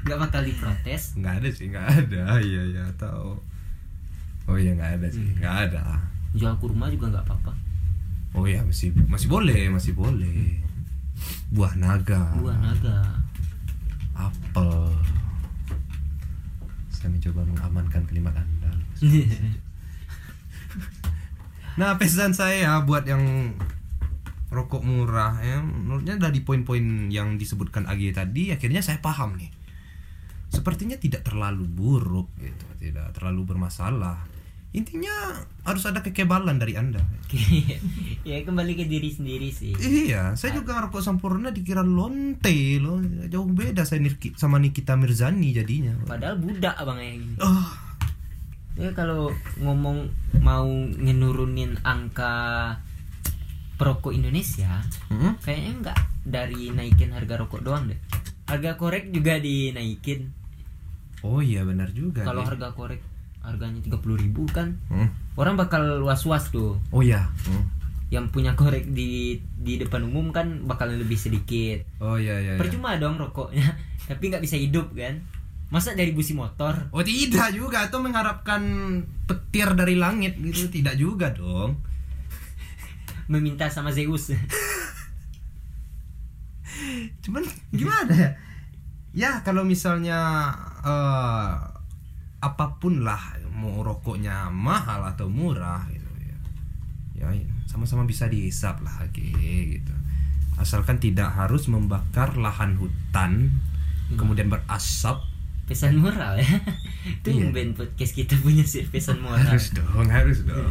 Gak bakal diprotes. Nggak ada sih, nggak ada. Iya ya tahu. Oh iya nggak ada sih, nggak ada. Jual kurma juga nggak apa-apa. Oh iya masih masih boleh, masih boleh. Buah naga. Buah naga. apel. Saya mencoba mengamankan kalimat Anda. Nah, pesan saya buat yang rokok murah ya, menurutnya dari poin-poin yang disebutkan AG tadi akhirnya saya paham nih. Sepertinya tidak terlalu buruk gitu, tidak terlalu bermasalah. Intinya harus ada kekebalan dari Anda. ya kembali ke diri sendiri sih. Iya, saya juga rokok sempurna dikira lonte loh. Jauh beda saya Nirki- sama Nikita Mirzani jadinya. Padahal budak abang yang ini. Ah, Ya kalau ngomong mau ngenurunin angka perokok Indonesia, hmm? kayaknya nggak dari naikin harga rokok doang deh. Harga korek juga dinaikin. Oh iya benar juga. Kalau harga korek harganya 30.000 ribu kan, Hmm. orang bakal was-was tuh. Oh iya. Hmm. Yang punya korek di di depan umum kan bakal lebih sedikit. Oh iya iya. iya. Percuma dong rokoknya, tapi nggak bisa hidup kan? Masa dari busi motor? Oh tidak juga atau mengharapkan petir dari langit gitu tidak juga dong. Meminta sama Zeus. Cuman gimana ya? Ya kalau misalnya eh, apa pun lah mau rokoknya mahal atau murah gitu ya. Ya sama-sama bisa dihisap lah oke gitu. Asalkan tidak harus membakar lahan hutan kemudian berasap pesan moral ya. Itu Iya. band podcast kita punya sih pesan moral. harus dong harus dong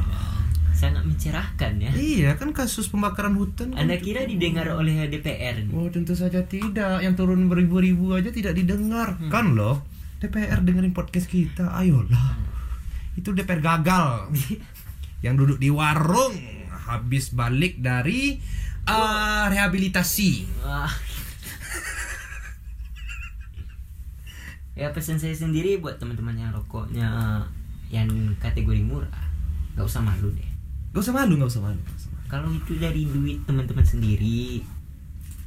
Sangat mencerahkan ya. iya kan kasus pembakaran hutan kan Anda kira didengar oleh DPR nih? Oh tentu saja tidak Yang turun beribu-ribu aja tidak didengar Kan loh DPR dengerin podcast kita Ayolah Itu DPR gagal Yang duduk di warung Habis balik dari eh, Rehabilitasi ya pesan saya sendiri buat teman-teman yang rokoknya yang kategori murah, nggak usah malu deh. Gak usah malu Gak usah malu, nggak usah malu. Kalau itu dari duit teman-teman sendiri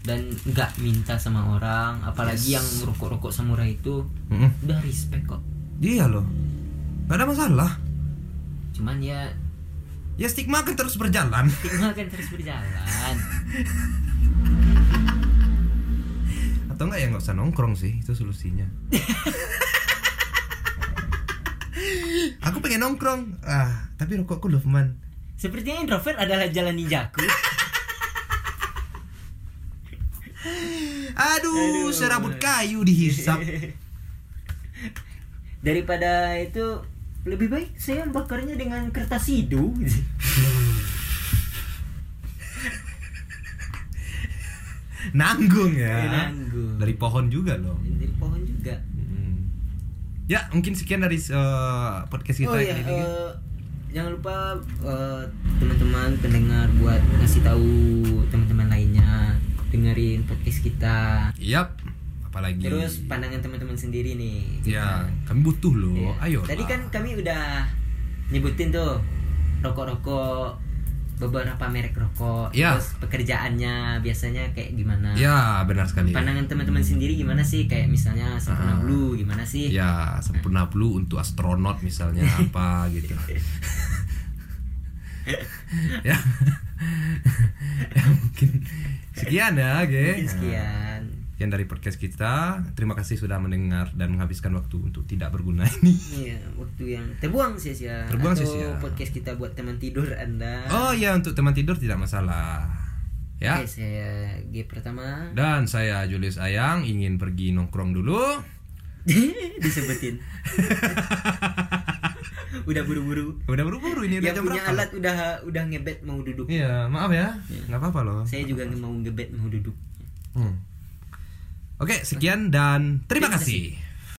dan nggak minta sama orang, apalagi Yes. yang rokok-rokok samurai itu Mm-mm. udah respect kok. Iya loh Gak ada masalah Cuman ya Ya stigma akan terus berjalan stigma akan terus berjalan. Atau enggak ya nggak usah nongkrong sih Itu solusinya Aku pengen nongkrong ah Tapi rokokku loh man Sepertinya introvert adalah jalan ninjaku. Aduh, Aduh. serabut kayu dihisap. Daripada itu lebih baik saya bakarnya dengan kertas hidu. Nanggung ya. Nanggung. Dari pohon juga loh. Dari pohon juga. Hmm. Ya, mungkin sekian dari eh, podcast kita oh iya, kali ini. eh, jangan lupa eh, teman-teman pendengar buat ngasih tahu teman-teman lainnya dengerin podcast kita. Yap. Apalagi. Terus pandangan teman-teman sendiri nih. Ya, kami butuh loh. Iya. Ayo. Tadi kan kami udah nyebutin tuh rokok-rokok beberapa merek rokok. Iya. Terus pekerjaannya biasanya kayak gimana? Ya, benar sekali. Pandangan teman-teman sendiri gimana sih? Kayak misalnya Ah. sempurna blue gimana sih? Ya, sempurna blue untuk astronot misalnya apa gitu. ya. ya mungkin sekian ya, Ge. Sekian. sekian dari podcast kita. Terima kasih sudah mendengar dan menghabiskan waktu untuk tidak berguna ini. Iya, waktu yang terbuang sia-sia. Terbuang sia-sia. podcast kita buat teman tidur Anda. Oh ya untuk teman tidur tidak masalah. Ya. Oke, saya G pertama. Dan saya Julius Ayang ingin pergi nongkrong dulu. Disebutin. udah buru-buru. Udah buru-buru ini udah punya berapa? alat udah udah ngebet mau duduk. Iya, maaf ya. nggak apa-apa loh. Saya juga mau ngebet mau duduk. Hmm. Oke, sekian dan terima Terima kasih. kasih.